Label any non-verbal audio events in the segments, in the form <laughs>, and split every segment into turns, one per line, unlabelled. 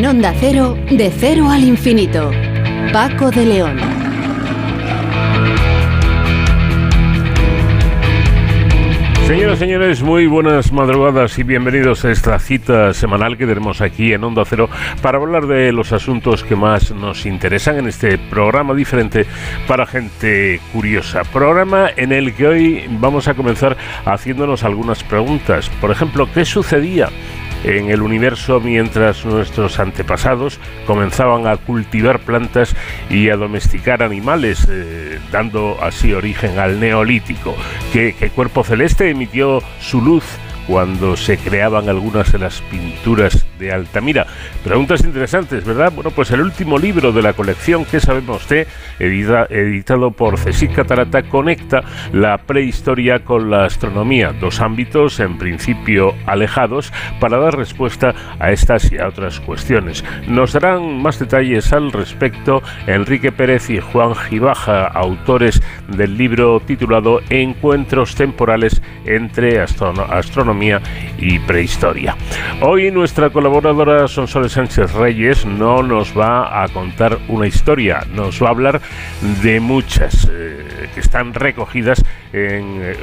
En Onda Cero, de cero al infinito. Paco de León.
Señoras y señores, muy buenas madrugadas y bienvenidos a esta cita semanal que tenemos aquí en Onda Cero para hablar de los asuntos que más nos interesan en este programa diferente para gente curiosa. Programa en el que hoy vamos a comenzar haciéndonos algunas preguntas. Por ejemplo, ¿qué sucedía? En el universo mientras nuestros antepasados comenzaban a cultivar plantas y a domesticar animales, eh, dando así origen al neolítico, que, que Cuerpo Celeste emitió su luz cuando se creaban algunas de las pinturas de Altamira. Preguntas interesantes, ¿verdad? Bueno, pues el último libro de la colección, ¿qué sabemos usted? editado por Cesic Catarata, conecta la prehistoria con la astronomía, dos ámbitos en principio alejados para dar respuesta a estas y a otras cuestiones. Nos darán más detalles al respecto Enrique Pérez y Juan Gibaja, autores del libro titulado Encuentros temporales entre astronomía y prehistoria. Hoy nuestra colaboradora Sonsoles Sánchez Reyes no nos va a contar una historia, nos va a hablar de muchas eh, que están recogidas en eh,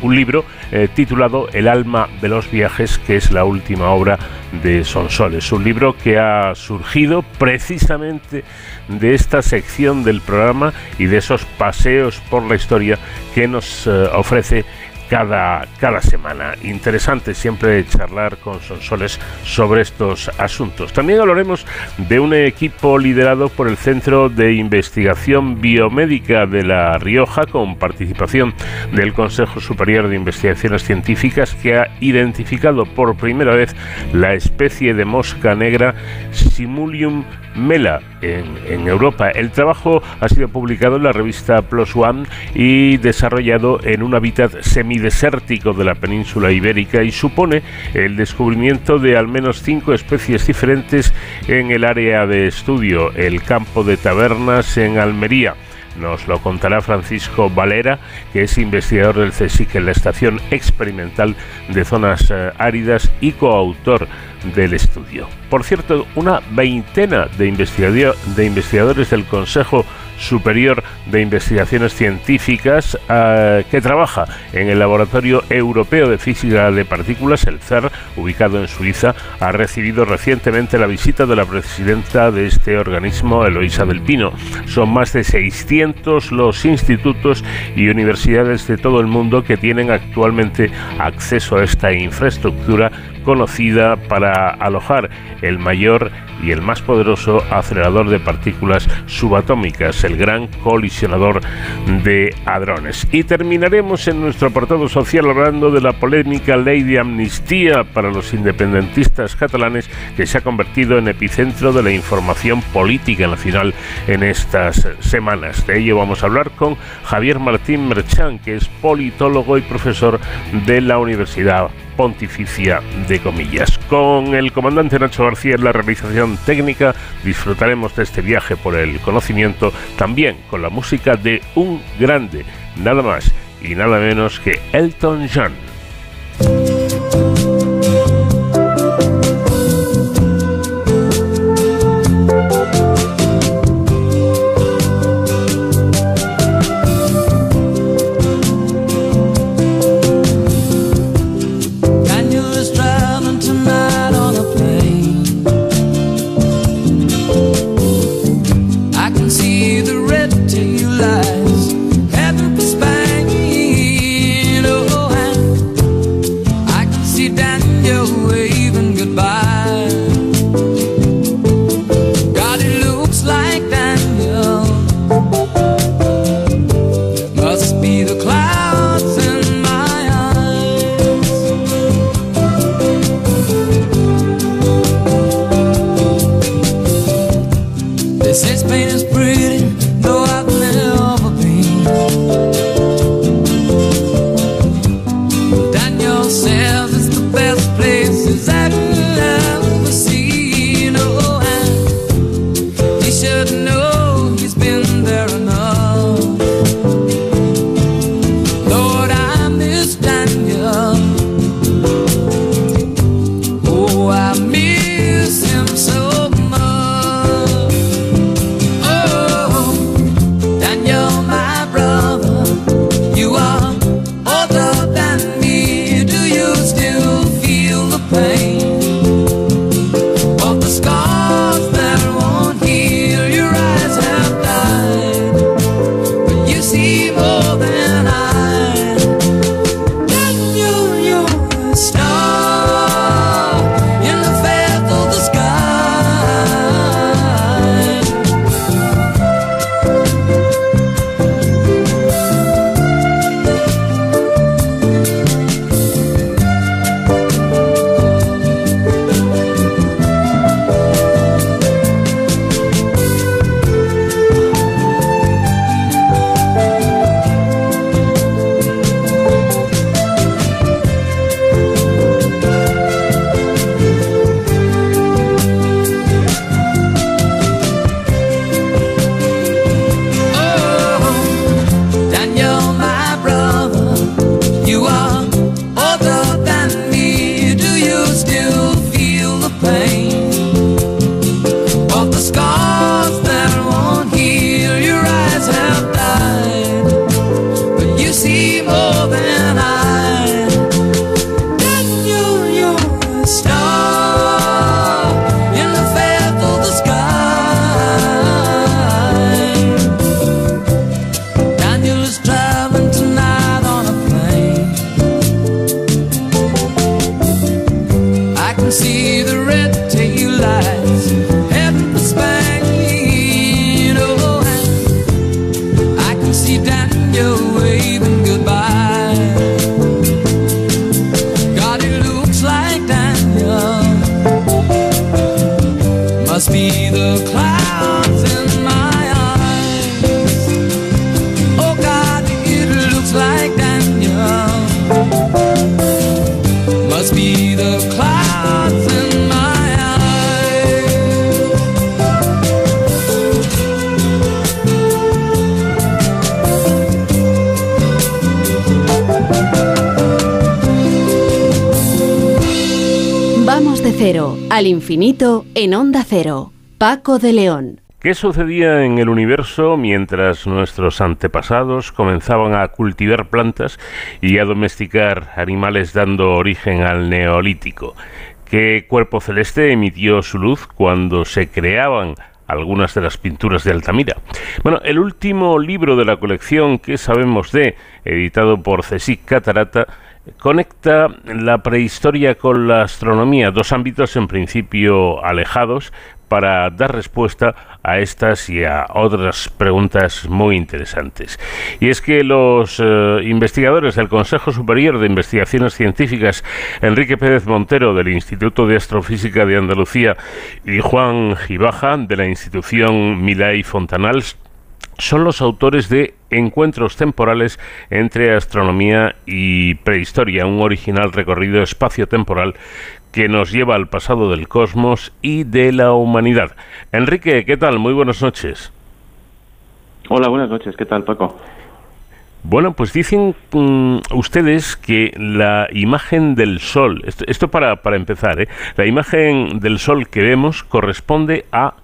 un libro eh, titulado El alma de los viajes, que es la última obra de Sonsoles. Un libro que ha surgido precisamente de esta sección del programa y de esos paseos por la historia que nos ofrece cada, cada semana. Interesante siempre charlar con Sonsoles sobre estos asuntos. También hablaremos de un equipo liderado por el Centro de Investigación Biomédica de La Rioja, con participación del Consejo Superior de Investigaciones Científicas, que ha identificado por primera vez la especie de mosca negra Simulium mela en, Europa. El trabajo ha sido publicado en la revista Plus One y desarrollado en un hábitat semidesértico de la península ibérica y supone el descubrimiento de al menos cinco especies diferentes en el área de estudio, el campo de tabernas en Almería. Nos lo contará Francisco Valera, que es investigador del CSIC en la Estación Experimental de Zonas eh, Áridas y coautor del estudio. Por cierto, una veintena de, de investigadores del Consejo Superior de Investigaciones Científicas eh, que trabaja en el Laboratorio Europeo de Física de Partículas, el CER, ubicado en Suiza, ha recibido recientemente la visita de la presidenta de este organismo, Eloisa del Pino. Son más de 600 los institutos y universidades de todo el mundo que tienen actualmente acceso a esta infraestructura conocida para alojar el mayor y el más poderoso acelerador de partículas subatómicas, el gran colisionador de hadrones. Y terminaremos en nuestro apartado social hablando de la polémica ley de amnistía para los independentistas catalanes que se ha convertido en epicentro de la información política nacional en estas semanas. De ello vamos a hablar con Javier Martín Merchán, que es politólogo y profesor de la Universidad pontificia de comillas. Con el comandante Nacho García en la realización técnica disfrutaremos de este viaje por el conocimiento también con la música de un grande, nada más y nada menos que Elton John.
Vamos de cero al infinito en onda cero. Paco de León.
¿Qué sucedía en el universo mientras nuestros antepasados comenzaban a cultivar plantas y a domesticar animales dando origen al neolítico? ¿Qué cuerpo celeste emitió su luz cuando se creaban algunas de las pinturas de Altamira. Bueno, el último libro de la colección que sabemos de, editado por Cesic Catarata, conecta la prehistoria con la astronomía, dos ámbitos en principio alejados, para dar respuesta a estas y a otras preguntas muy interesantes. Y es que los eh, investigadores del Consejo Superior de Investigaciones Científicas, Enrique Pérez Montero del Instituto de Astrofísica de Andalucía y Juan Gibaja de la institución Milay Fontanals, son los autores de Encuentros temporales entre astronomía y prehistoria, un original recorrido espacio-temporal que nos lleva al pasado del cosmos y de la humanidad. Enrique, ¿qué tal? Muy buenas noches.
Hola, buenas noches. ¿Qué tal, Paco?
Bueno, pues dicen mm, ustedes que la imagen del Sol, esto, para, para, empezar, ¿eh? la imagen del Sol que vemos corresponde a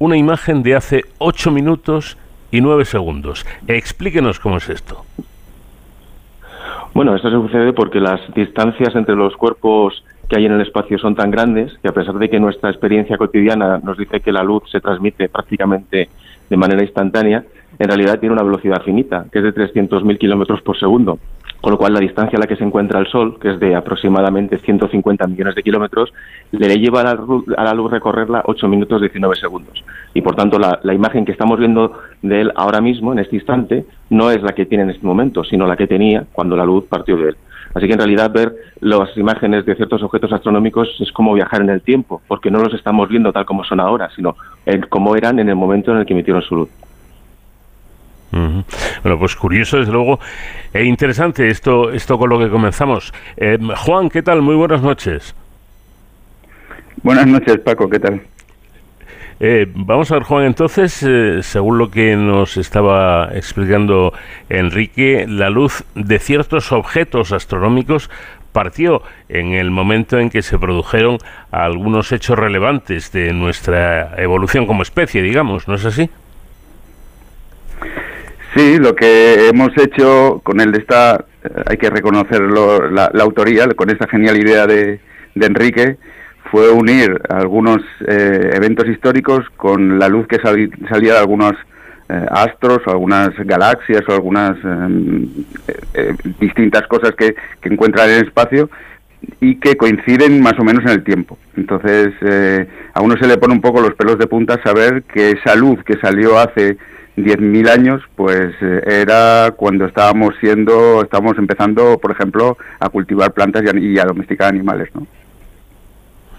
una imagen de hace 8 minutos y 9 segundos. Explíquenos cómo es esto.
Bueno, esto sucede porque las distancias entre los cuerpos que hay en el espacio son tan grandes que a pesar de que nuestra experiencia cotidiana nos dice que la luz se transmite prácticamente de manera instantánea, en realidad tiene una velocidad finita, que es de 300.000 kilómetros por segundo. Con lo cual, la distancia a la que se encuentra el Sol, que es de aproximadamente 150 millones de kilómetros, le lleva a la, luz, a la luz recorrerla 8 minutos 19 segundos. Y por tanto, la, la, imagen que estamos viendo de él ahora mismo, en este instante, no es la que tiene en este momento, sino la que tenía cuando la luz partió de él. Así que en realidad ver las imágenes de ciertos objetos astronómicos es como viajar en el tiempo, porque no los estamos viendo tal como son ahora, sino como eran en el momento en el que emitieron su luz.
Bueno, pues curioso, desde luego, e interesante esto, esto con lo que comenzamos. Eh, Juan, ¿qué tal? Muy buenas noches.
Buenas noches, Paco, ¿qué tal?
Eh, vamos a ver, Juan, entonces, eh, según lo que nos estaba explicando Enrique, la luz de ciertos objetos astronómicos partió en el momento en que se produjeron algunos hechos relevantes de nuestra evolución como especie, digamos, ¿no es así?
Sí, lo que hemos hecho con el de esta, eh, hay que reconocerlo, la, autoría, con esa genial idea de Enrique, fue unir algunos eh, eventos históricos con la luz que salía de algunos eh, astros o algunas galaxias o algunas eh, distintas cosas que, encuentran en el espacio y que coinciden más o menos en el tiempo. Entonces, a uno se le pone un poco los pelos de punta saber que esa luz que salió hace 10.000 años, pues era cuando estábamos siendo, estábamos empezando, por ejemplo, a cultivar plantas y a domesticar animales, ¿no?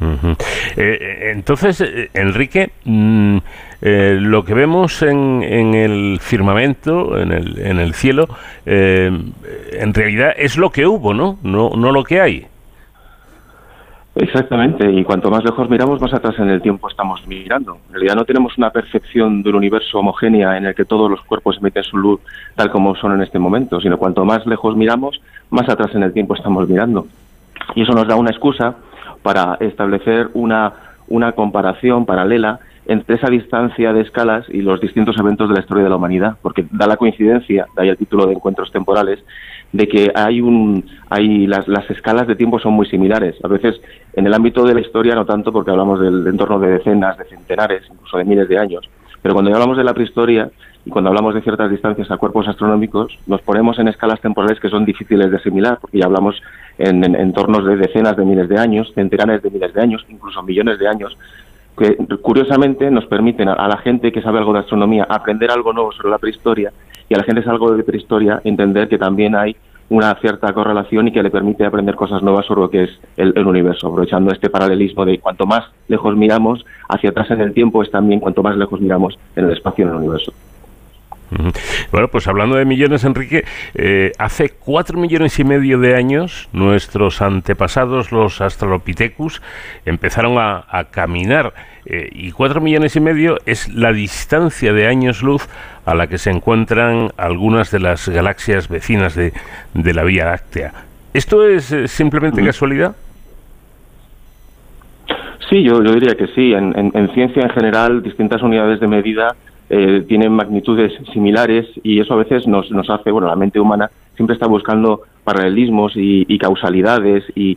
Eh, eh, entonces, eh, Enrique, mm, lo que vemos en, en, el firmamento, en el, en el cielo, en realidad es lo que hubo, ¿no? ¿no? No lo que hay.
Exactamente, y cuanto más lejos miramos, más atrás en el tiempo estamos mirando. En realidad no tenemos una percepción del universo homogénea en el que todos los cuerpos emiten su luz tal como son en este momento, sino cuanto más lejos miramos, más atrás en el tiempo estamos mirando. Y eso nos da una excusa para establecer una, una comparación paralela entre esa distancia de escalas y los distintos eventos de la historia de la humanidad, porque da la coincidencia, da ahí el título de encuentros temporales, de que hay un, hay las, las escalas de tiempo son muy similares. A veces en el ámbito de la historia no tanto porque hablamos del entorno de decenas, de centenares, incluso de miles de años, pero cuando hablamos de la prehistoria y cuando hablamos de ciertas distancias a cuerpos astronómicos, nos ponemos en escalas temporales que son difíciles de asimilar, porque ya hablamos en, entornos de decenas de miles de años, centenares de miles de años, incluso millones de años, que curiosamente nos permiten a, la gente que sabe algo de astronomía aprender algo nuevo sobre la prehistoria y a la gente que sabe algo de prehistoria entender que también hay una cierta correlación y que le permite aprender cosas nuevas sobre lo que es el, el, universo, aprovechando este paralelismo de cuanto más lejos miramos hacia atrás en el tiempo es también cuanto más lejos miramos en el espacio en el universo.
Bueno, pues hablando de millones, Enrique, eh, hace cuatro millones y medio de años nuestros antepasados, los Australopithecus, empezaron a, caminar eh, y cuatro millones y medio es la distancia de años luz a la que se encuentran algunas de las galaxias vecinas de, la Vía Láctea. ¿Esto es eh, simplemente casualidad?
Sí, yo, yo diría que sí. En, en, ciencia en general, distintas unidades de medida eh, tienen magnitudes similares y eso a veces nos, nos hace, bueno, la mente humana siempre está buscando paralelismos y, causalidades y,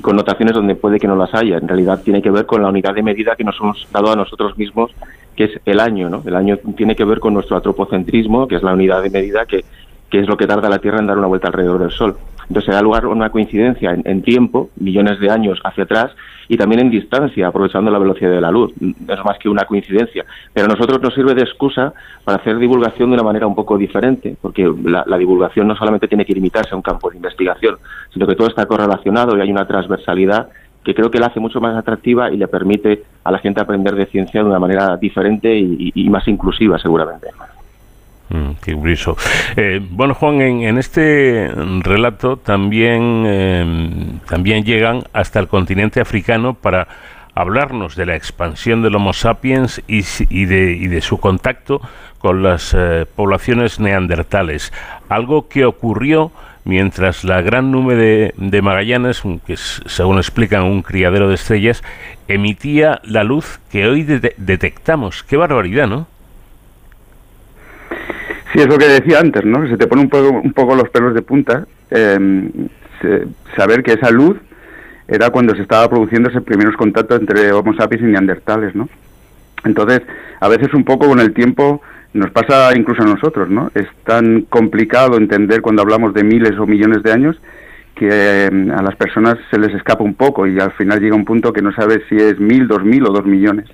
connotaciones donde puede que no las haya. En realidad tiene que ver con la unidad de medida que nos hemos dado a nosotros mismos, que es el año. ¿no? El año tiene que ver con nuestro antropocentrismo, que es la unidad de medida que, que es lo que tarda la Tierra en dar una vuelta alrededor del Sol. Entonces da lugar una coincidencia en, tiempo, millones de años hacia atrás, y también en distancia, aprovechando la velocidad de la luz. Es más que una coincidencia. Pero a nosotros nos sirve de excusa para hacer divulgación de una manera un poco diferente, porque la, divulgación no solamente tiene que limitarse a un campo de investigación, sino que todo está correlacionado y hay una transversalidad que creo que la hace mucho más atractiva y le permite a la gente aprender de ciencia de una manera diferente y más inclusiva, seguramente.
Mm, qué curioso. Eh, bueno, Juan, en, este relato también, em, también llegan hasta el continente africano para hablarnos de la expansión del Homo sapiens y, de, y de, su contacto con las eh, poblaciones neandertales. Algo que ocurrió mientras la gran nube de, Magallanes, que según explican un criadero de estrellas, emitía la luz que hoy detectamos. Qué barbaridad, ¿no?
Sí, es lo que decía antes, ¿no? Se te pone un poco, un poco los pelos de punta em, saber que esa luz era cuando se estaba produciendo ese primeros contactos entre Homo sapiens y neandertales, ¿no? Entonces, a veces un poco con el tiempo nos pasa incluso a nosotros, ¿no? Es tan complicado entender cuando hablamos de miles o millones de años que em, a las personas se les escapa un poco y al final llega un punto que no sabes si es mil, dos mil o dos millones.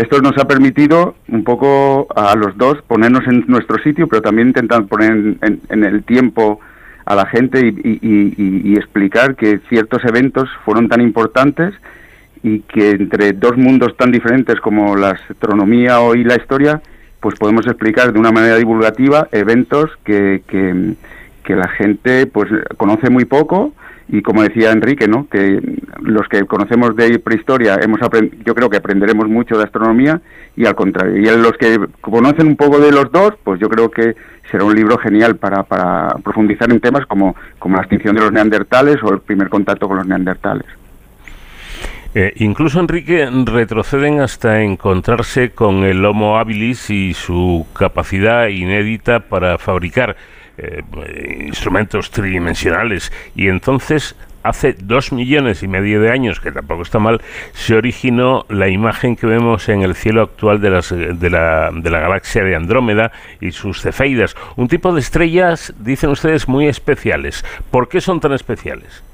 Esto nos ha permitido un poco a los dos ponernos en nuestro sitio, pero también intentar poner en, el tiempo a la gente y, explicar que ciertos eventos fueron tan importantes y que entre dos mundos tan diferentes como la astronomía o la historia, pues podemos explicar de una manera divulgativa eventos que, que, que la gente pues conoce muy poco y como decía Enrique, ¿no? que los que conocemos de prehistoria hemos yo creo que aprenderemos mucho de astronomía y al contrario, y los que conocen un poco de los dos, pues yo creo que será un libro genial para, profundizar en temas como, como la extinción de los neandertales o el primer contacto con los neandertales.
Eh, incluso Enrique retroceden hasta encontrarse con el Homo habilis y su capacidad inédita para fabricar eh, instrumentos tridimensionales y entonces hace dos millones y medio de años, que tampoco está mal, se originó la imagen que vemos en el cielo actual de, las, de, la, de la galaxia de Andrómeda y sus cefeidas. Un tipo de estrellas, dicen ustedes, muy especiales. ¿Por qué son tan especiales?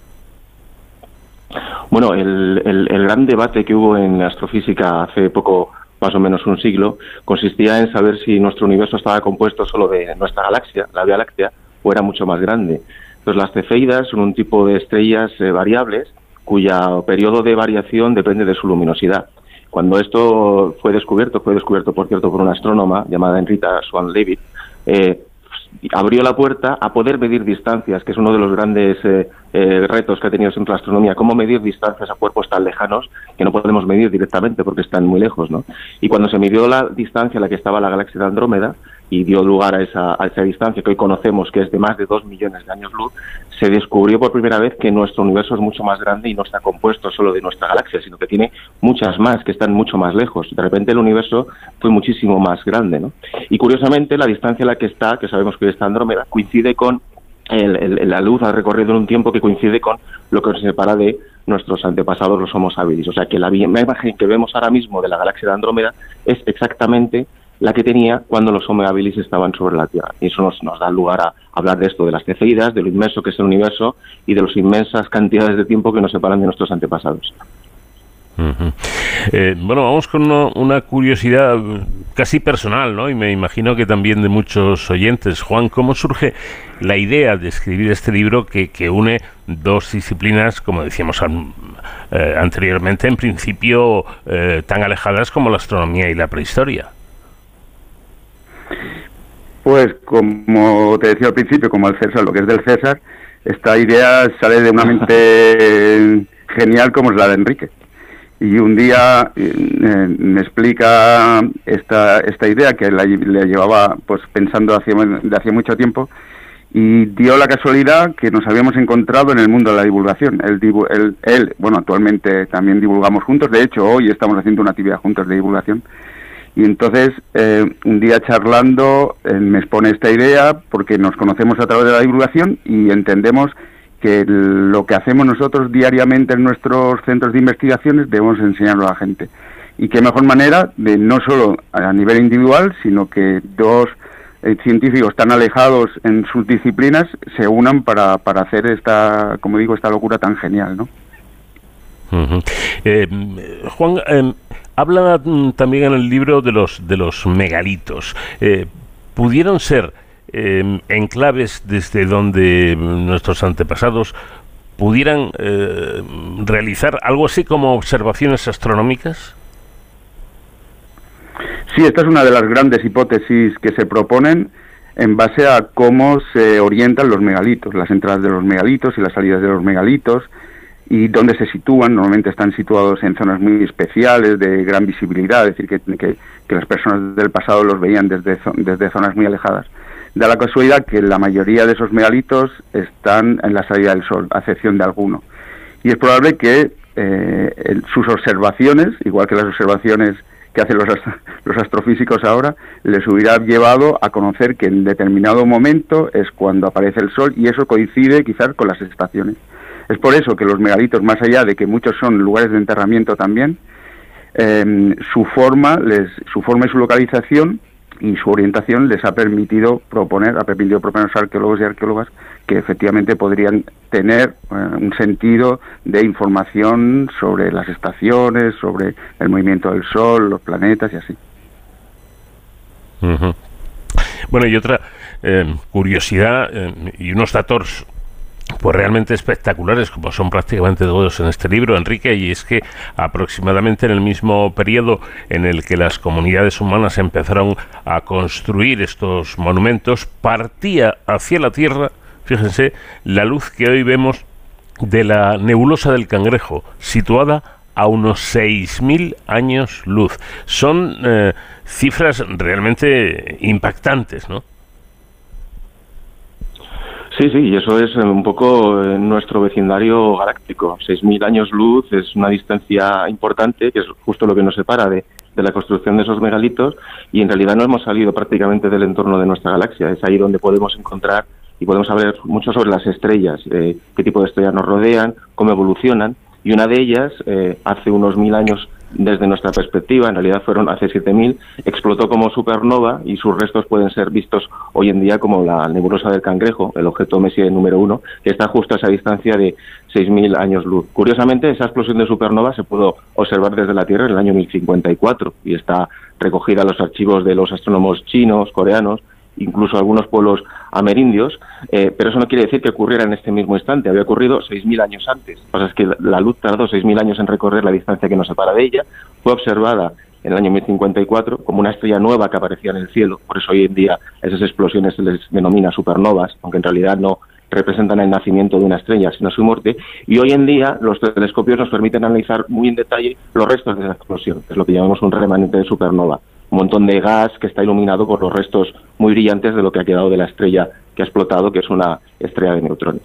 Bueno, el, el gran debate que hubo en astrofísica hace poco más o menos un siglo, consistía en saber si nuestro universo estaba compuesto solo de nuestra galaxia, la Vía Láctea, o era mucho más grande. Entonces, las cefeidas son un tipo de estrellas eh, variables cuya periodo de variación depende de su luminosidad. Cuando esto fue descubierto, fue descubierto, por cierto, por una astrónoma llamada Enrita Swan Leavitt, eh, abrió la puerta a poder medir distancias, que es uno de los grandes eh, eh, retos que ha tenido siempre la astronomía, cómo medir distancias a cuerpos tan lejanos que no podemos medir directamente porque están muy lejos, ¿no? Y cuando se midió la distancia a la que estaba la galaxia de Andrómeda y dio lugar a esa, a esa distancia que hoy conocemos que es de más de dos millones de años luz, se descubrió por primera vez que nuestro universo es mucho más grande y no está compuesto solo de nuestra galaxia, sino que tiene muchas más que están mucho más lejos. De repente el universo fue muchísimo más grande, ¿no? Y curiosamente la distancia a la que está, que sabemos que está Andrómeda, coincide con la luz ha recorrido en un tiempo que coincide con lo que nos separa de nuestros antepasados, los Homo habilis. O sea que la, imagen que vemos ahora mismo de la galaxia de Andrómeda es exactamente la que tenía cuando los Homo habilis estaban sobre la Tierra. Y eso nos, nos da lugar a hablar de esto, de las cefeidas, de lo inmenso que es el universo y de las inmensas cantidades de tiempo que nos separan de nuestros antepasados.
Eh, bueno, vamos con una curiosidad casi personal, ¿no? Y me imagino que también de muchos oyentes. Juan, ¿cómo surge la idea de escribir este libro que, une dos disciplinas, como decíamos eh, anteriormente, en principio eh, tan alejadas como la astronomía y la prehistoria?
Pues como te decía al principio, como el César, lo que es del César, esta idea sale de una mente <laughs> genial como es la de Enrique y un día eh, me explica esta, esta idea que la, le llevaba pues pensando hace, de hace mucho tiempo y dio la casualidad que nos habíamos encontrado en el mundo de la divulgación. Él, él, bueno, actualmente también divulgamos juntos, de hecho hoy estamos haciendo una actividad juntos de divulgación. Y entonces, eh, un día charlando, me expone esta idea porque nos conocemos a través de la divulgación y entendemos que lo que hacemos nosotros diariamente en nuestros centros de investigaciones debemos enseñarlo a la gente. Y qué mejor manera de no solo a nivel individual, sino que dos eh, científicos tan alejados en sus disciplinas se unan para, para hacer esta, como digo, esta locura tan genial, ¿no?
Eh, Juan, em, habla mm, también en el libro de los de los megalitos. Eh, ¿Pudieron ser em, enclaves desde donde nuestros antepasados pudieran realizar algo así como observaciones astronómicas?
Sí, esta es una de las grandes hipótesis que se proponen en base a cómo se orientan los megalitos, las entradas de los megalitos y las salidas de los megalitos y dónde se sitúan. Normalmente están situados en zonas muy especiales, de gran visibilidad, es decir, que, las personas del pasado los veían desde, desde zonas muy alejadas. Da la casualidad que la mayoría de esos megalitos están en la salida del Sol, a excepción de alguno. Y es probable que eh, sus observaciones, igual que las observaciones que hacen los, los astrofísicos ahora, les hubiera llevado a conocer que en determinado momento es cuando aparece el Sol y eso coincide quizás con las estaciones. Es por eso que los megalitos, más allá de que muchos son lugares de enterramiento también, em, su forma, les, su forma y su localización y su orientación les ha permitido proponer, ha permitido proponer a los arqueólogos y arqueólogas que efectivamente podrían tener eh, un sentido de información sobre las estaciones, sobre el movimiento del Sol, los planetas y así.
Bueno, y otra eh, curiosidad eh, y unos datos pues realmente espectaculares, como son prácticamente todos en este libro, Enrique, y es que aproximadamente en el mismo periodo en el que las comunidades humanas empezaron a construir estos monumentos, partía hacia la Tierra, fíjense, la luz que hoy vemos de la nebulosa del Cangrejo, situada a unos 6.000 años luz. Son eh, cifras realmente impactantes, ¿no?
Sí, sí, y eso es eh, un poco eh, nuestro vecindario galáctico. 6.000 años luz es una distancia importante, que es justo lo que nos separa de, la construcción de esos megalitos, y en realidad no hemos salido prácticamente del entorno de nuestra galaxia. Es ahí donde podemos encontrar y podemos saber mucho sobre las estrellas, eh, qué tipo de estrellas nos rodean, cómo evolucionan, y una de ellas, hace unos mil años desde nuestra perspectiva, en realidad fueron hace 7.000, explotó como supernova y sus restos pueden ser vistos hoy en día como la nebulosa del Cangrejo, el objeto Messier número uno, que está justo a esa distancia de 6.000 años luz. Curiosamente, esa explosión de supernova se pudo observar desde la Tierra en el año 1054 y está recogida en los archivos de los astrónomos chinos, coreanos, incluso algunos pueblos amerindios, eh, pero eso no quiere decir que ocurriera en este mismo instante, había ocurrido 6.000 años antes. O sea, es que la luz tardó 6.000 años en recorrer la distancia que nos separa de ella, fue observada en el año 1054 como una estrella nueva que aparecía en el cielo, por eso hoy en día esas explosiones se les denomina supernovas, aunque en realidad no representan el nacimiento de una estrella, sino su muerte, y hoy en día los telescopios nos permiten analizar muy en detalle los restos de esa explosión, que es lo que llamamos un remanente de supernova un montón de gas que está iluminado por los restos muy brillantes de lo que ha quedado de la estrella que ha explotado, que es una estrella de neutrones.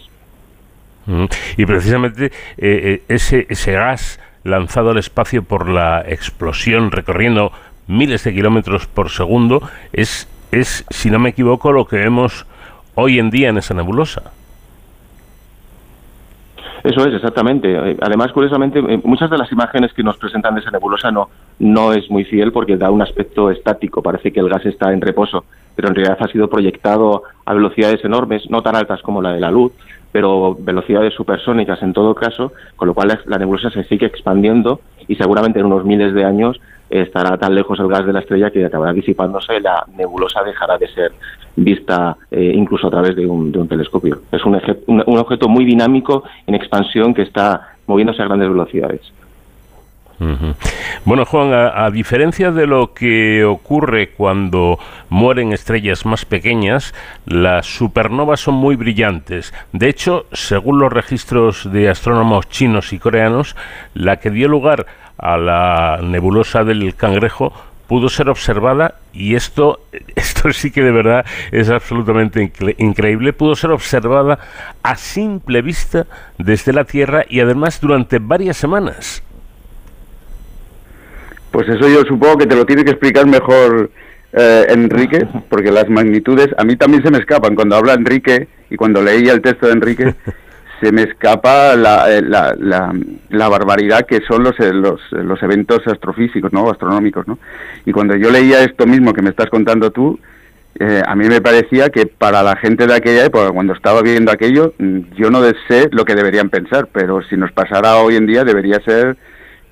Mm. Y precisamente eh, eh, ese, ese gas lanzado al espacio por la explosión, recorriendo miles de kilómetros por segundo, es, es, si no me equivoco, lo que vemos hoy en día en esa nebulosa.
Eso es, exactamente. Eh, además, curiosamente, muchas de las imágenes que nos presentan de esa nebulosa no, no es muy fiel porque da un aspecto estático, parece que el gas está en reposo, pero en realidad ha sido proyectado a velocidades enormes, no tan altas como la de la luz, pero velocidades supersónicas en todo caso, con lo cual la nebulosa se sigue expandiendo y seguramente en unos miles de años estará tan lejos el gas de la estrella que acabará disipándose y la nebulosa dejará de ser vista eh, incluso a través de un, telescopio. Es un, un, objeto muy dinámico en expansión que está moviéndose a grandes velocidades.
Bueno, Juan, a, diferencia de lo que ocurre cuando mueren estrellas más pequeñas, las supernovas son muy brillantes. De hecho, según los registros de astrónomos chinos y coreanos, la que dio lugar a la nebulosa del cangrejo pudo ser observada y esto, <laughs> esto sí que de verdad es absolutamente increíble, pudo ser observada a simple vista desde la Tierra y además durante varias semanas.
Pues eso yo supongo que te lo tiene que explicar mejor eh, Enrique, porque las magnitudes a mí también se me escapan. Cuando habla Enrique y cuando leía el texto de Enrique, <laughs> se me escapa eh, la, la, la, barbaridad que son los, eh, los, los, eventos astrofísicos, ¿no? Astronómicos, ¿no? Y cuando yo leía esto mismo que me estás contando tú, a mí me parecía que para la gente de aquella época, cuando estaba viendo aquello, mm, yo no sé lo que deberían pensar, pero si nos pasara hoy en día debería ser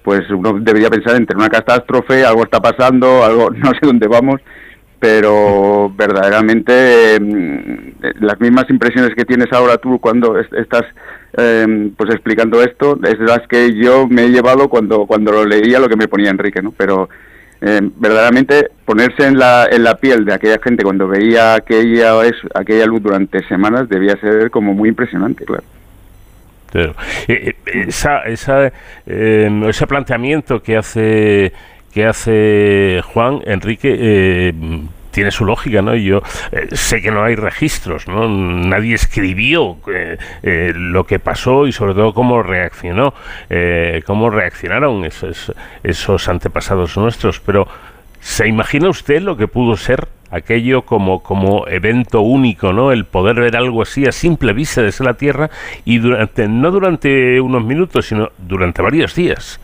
pues uno debería pensar entre una catástrofe, algo está pasando, algo <laughs> no sé dónde vamos, pero verdaderamente mm, las mismas impresiones que tienes ahora tú cuando estás em, pues explicando esto es las que yo me he llevado cuando cuando lo leía lo que me ponía Enrique, ¿no? Pero em, verdaderamente ponerse en la, en la piel de aquella gente cuando veía aquella, aquella luz durante semanas debía ser como muy impresionante, claro.
Eh, eh, esa, esa, em, ese planteamiento que hace que hace Juan Enrique eh, tiene su lógica, ¿no? Yo sé que no hay registros, ¿no? Nadie escribió lo que pasó y sobre todo cómo reaccionó, cómo reaccionaron esos, esos antepasados nuestros, pero ¿se imagina usted lo que pudo ser aquello como, como evento único, ¿no? El poder ver algo así a simple vista desde la Tierra y durante, no durante unos minutos, sino durante varios días.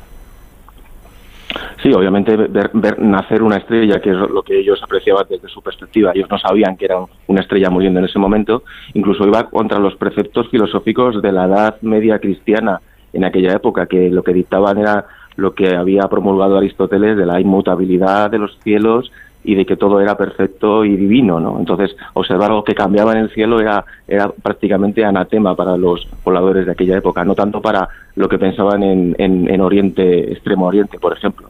Sí, obviamente ver, nacer una estrella, que es lo que ellos apreciaban desde su perspectiva. Ellos no sabían que era una estrella muriendo en ese momento. Incluso iba contra los preceptos filosóficos de la Edad Media cristiana en aquella época, que lo que dictaban era lo que había promulgado Aristóteles de la inmutabilidad de los cielos y de que todo era perfecto y divino, ¿no? Entonces, observar algo que cambiaba en el cielo era, era prácticamente anatema para los pobladores de aquella época, no tanto para lo que pensaban en, en, Oriente, Extremo Oriente, por ejemplo.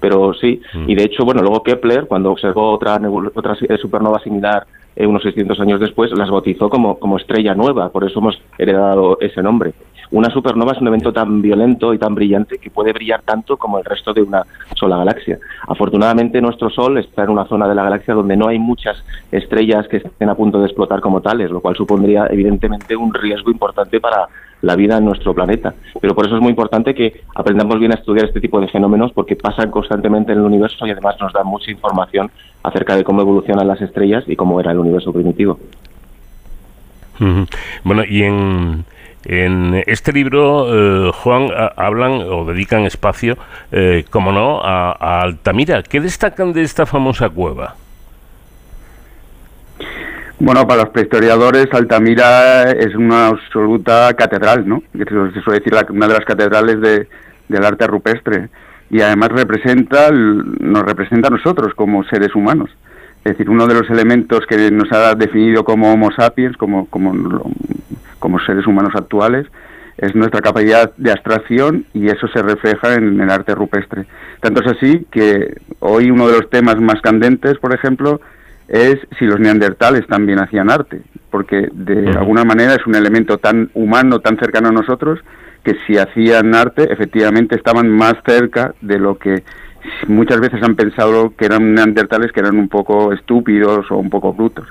Pero sí, y de hecho, bueno, luego Kepler, cuando observó otra, otra supernova similar eh, unos 600 años después, las bautizó como, como estrella nueva, por eso hemos heredado ese nombre. Una supernova es un evento tan violento y tan brillante que puede brillar tanto como el resto de una sola galaxia. Afortunadamente nuestro Sol está en una zona de la galaxia donde no hay muchas estrellas que estén a punto de explotar como tales, lo cual supondría evidentemente un riesgo importante para la vida en nuestro planeta. Pero por eso es muy importante que aprendamos bien a estudiar este tipo de fenómenos porque pasan constantemente en el universo y además nos dan mucha información acerca de cómo evolucionan las estrellas y cómo era el universo primitivo.
Bueno, y en en este libro, eh, Juan, hablan o dedican espacio, eh, como no, a, Altamira. ¿Qué destacan de esta famosa cueva?
Bueno, para los prehistoriadores, Altamira es una absoluta catedral, ¿no? Se suele decir una de las catedrales del arte rupestre. Y además representa, nos representa a nosotros como seres humanos. Es decir, uno de los elementos que nos ha definido como Homo sapiens, como, como como seres humanos actuales, es nuestra capacidad de abstracción y eso se refleja en el arte rupestre. Tanto es así que hoy uno de los temas más candentes, por ejemplo, es si los neandertales también hacían arte, porque de alguna manera es un elemento tan humano, tan cercano a nosotros, que si hacían arte, efectivamente estaban más cerca de lo que muchas veces han pensado que eran neandertales que eran un poco estúpidos o un poco brutos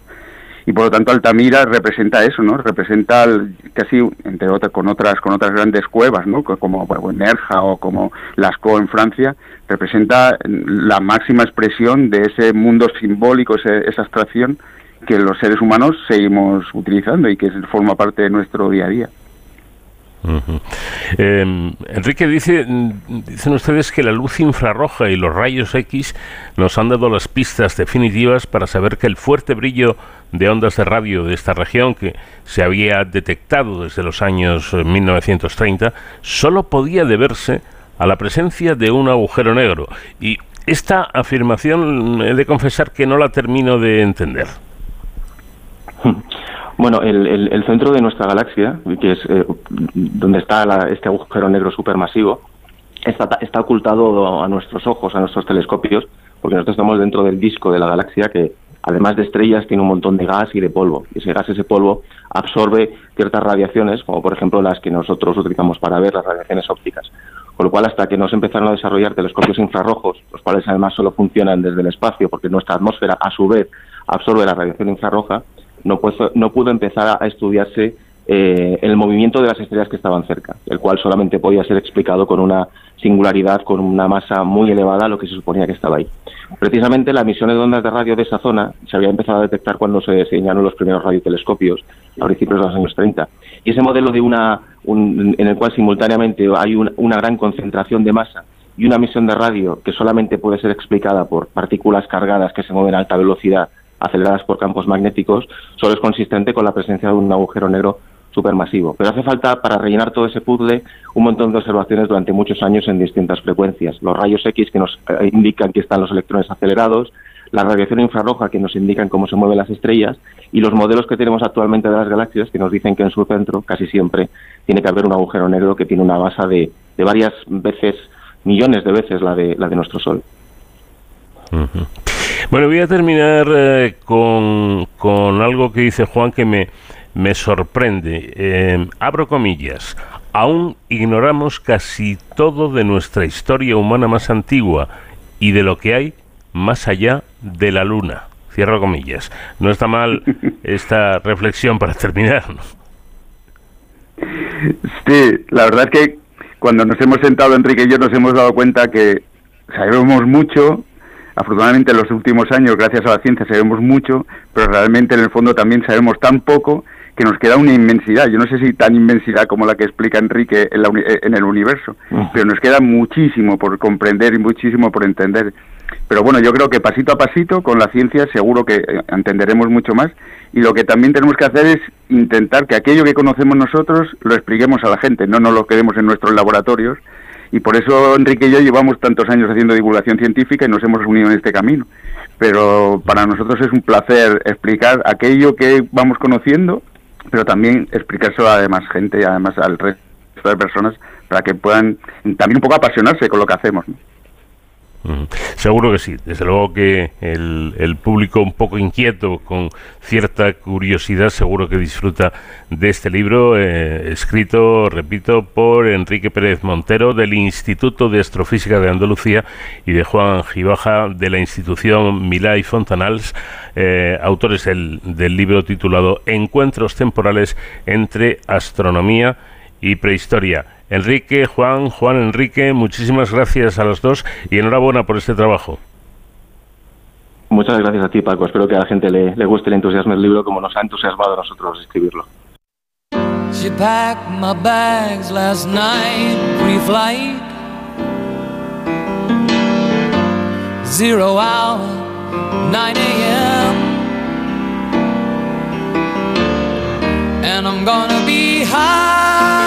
y por lo tanto Altamira representa eso, ¿no? Representa casi entre otras con otras con otras grandes cuevas, ¿no? Como Nerja o como Lascaux en Francia, representa la máxima expresión de ese mundo simbólico, esa abstracción que los seres humanos seguimos utilizando y que forma parte de nuestro día a día.
Em, Enrique dice, dicen ustedes que la luz infrarroja y los rayos X nos han dado las pistas definitivas para saber que el fuerte brillo de ondas de radio de esta región que se había detectado desde los años 1930 solo podía deberse a la presencia de un agujero negro. Y esta afirmación he de confesar que no la termino de entender. <laughs>
Bueno, el, centro de nuestra galaxia, que es eh, donde está este agujero negro supermasivo, está, está ocultado a nuestros ojos, a nuestros telescopios, porque nosotros estamos dentro del disco de la galaxia que, además de estrellas, tiene un montón de gas y de polvo. Y ese gas, ese polvo, absorbe ciertas radiaciones, como por ejemplo las que nosotros utilizamos para ver, las radiaciones ópticas. con lo cual hasta que no se empezaron a desarrollar telescopios infrarrojos, los cuales además solo funcionan desde el espacio porque nuestra atmósfera a su vez absorbe la radiación infrarroja, no, no pudo empezar a estudiarse eh, el movimiento de las estrellas que estaban cerca, el cual solamente podía ser explicado con una singularidad, con una masa muy elevada, lo que se suponía que estaba ahí. Precisamente las emisiones de ondas de radio de esa zona se había empezado a detectar cuando se diseñaron los primeros radiotelescopios, a principios de los años 30. Y ese modelo de una, en el cual simultáneamente hay una gran concentración de masa y una emisión de radio que solamente puede ser explicada por partículas cargadas que se mueven a alta velocidad aceleradas por campos magnéticos, solo es consistente con la presencia de un agujero negro supermasivo. Pero hace falta, para rellenar todo ese puzzle, un montón de observaciones durante muchos años en distintas frecuencias. Los rayos X que nos eh, indican que están los electrones acelerados, la radiación infrarroja que nos indican cómo se mueven las estrellas y los modelos que tenemos actualmente de las galaxias que nos dicen que en su centro casi siempre tiene que haber un agujero negro que tiene una masa de, varias veces, millones de veces la de, la de nuestro Sol.
Bueno, voy a terminar eh, con, con algo que dice Juan que me, me sorprende. Eh, abro comillas. Aún ignoramos casi todo de nuestra historia humana más antigua y de lo que hay más allá de la luna. Cierro comillas. No está mal <laughs> esta reflexión para terminar.
Sí, la verdad es que cuando nos hemos sentado Enrique y yo nos hemos dado cuenta que sabemos mucho, afortunadamente en los últimos años gracias a la ciencia sabemos mucho, pero realmente en el fondo también sabemos tan poco que nos queda una inmensidad. Yo no sé si tan inmensidad como la que explica Enrique en, en el universo, pero nos queda muchísimo por comprender y muchísimo por entender. Pero bueno, yo creo que pasito a pasito con la ciencia seguro que eh, entenderemos mucho más y lo que también tenemos que hacer es intentar que aquello que conocemos nosotros lo expliquemos a la gente, no nos lo quedemos en nuestros laboratorios y por eso Enrique y yo llevamos tantos años haciendo divulgación científica y nos hemos unido en este camino. Pero para nosotros es un placer explicar aquello que vamos conociendo pero también explicárselo a demás gente y además al resto de personas para que puedan también un poco apasionarse con lo que hacemos.
Seguro que sí. Desde luego que el, público un poco inquieto, con cierta curiosidad, seguro que disfruta de este libro, eh, escrito, repito, por Enrique Pérez Montero del Instituto de Astrofísica de Andalucía y de Juan Gibaja de la institución Milá y Fontanals, eh, autores del, del libro titulado Encuentros temporales entre astronomía y prehistoria. Enrique, Juan, Juan Enrique, muchísimas gracias a los dos y enhorabuena por este trabajo.
Muchas gracias a ti, Paco. Espero que a la gente le, le guste el entusiasmo del libro como nos ha entusiasmado a nosotros escribirlo. She packed my bags last night, pre-flight. Zero hour, 9 a.m. And I'm gonna be high.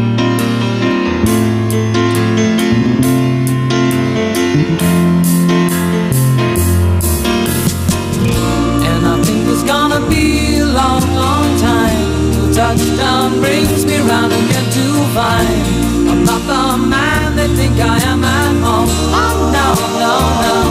Touchdown brings me round again to find I'm not the man they think I am at home. Oh no, no, no.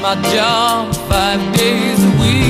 My job five days a week.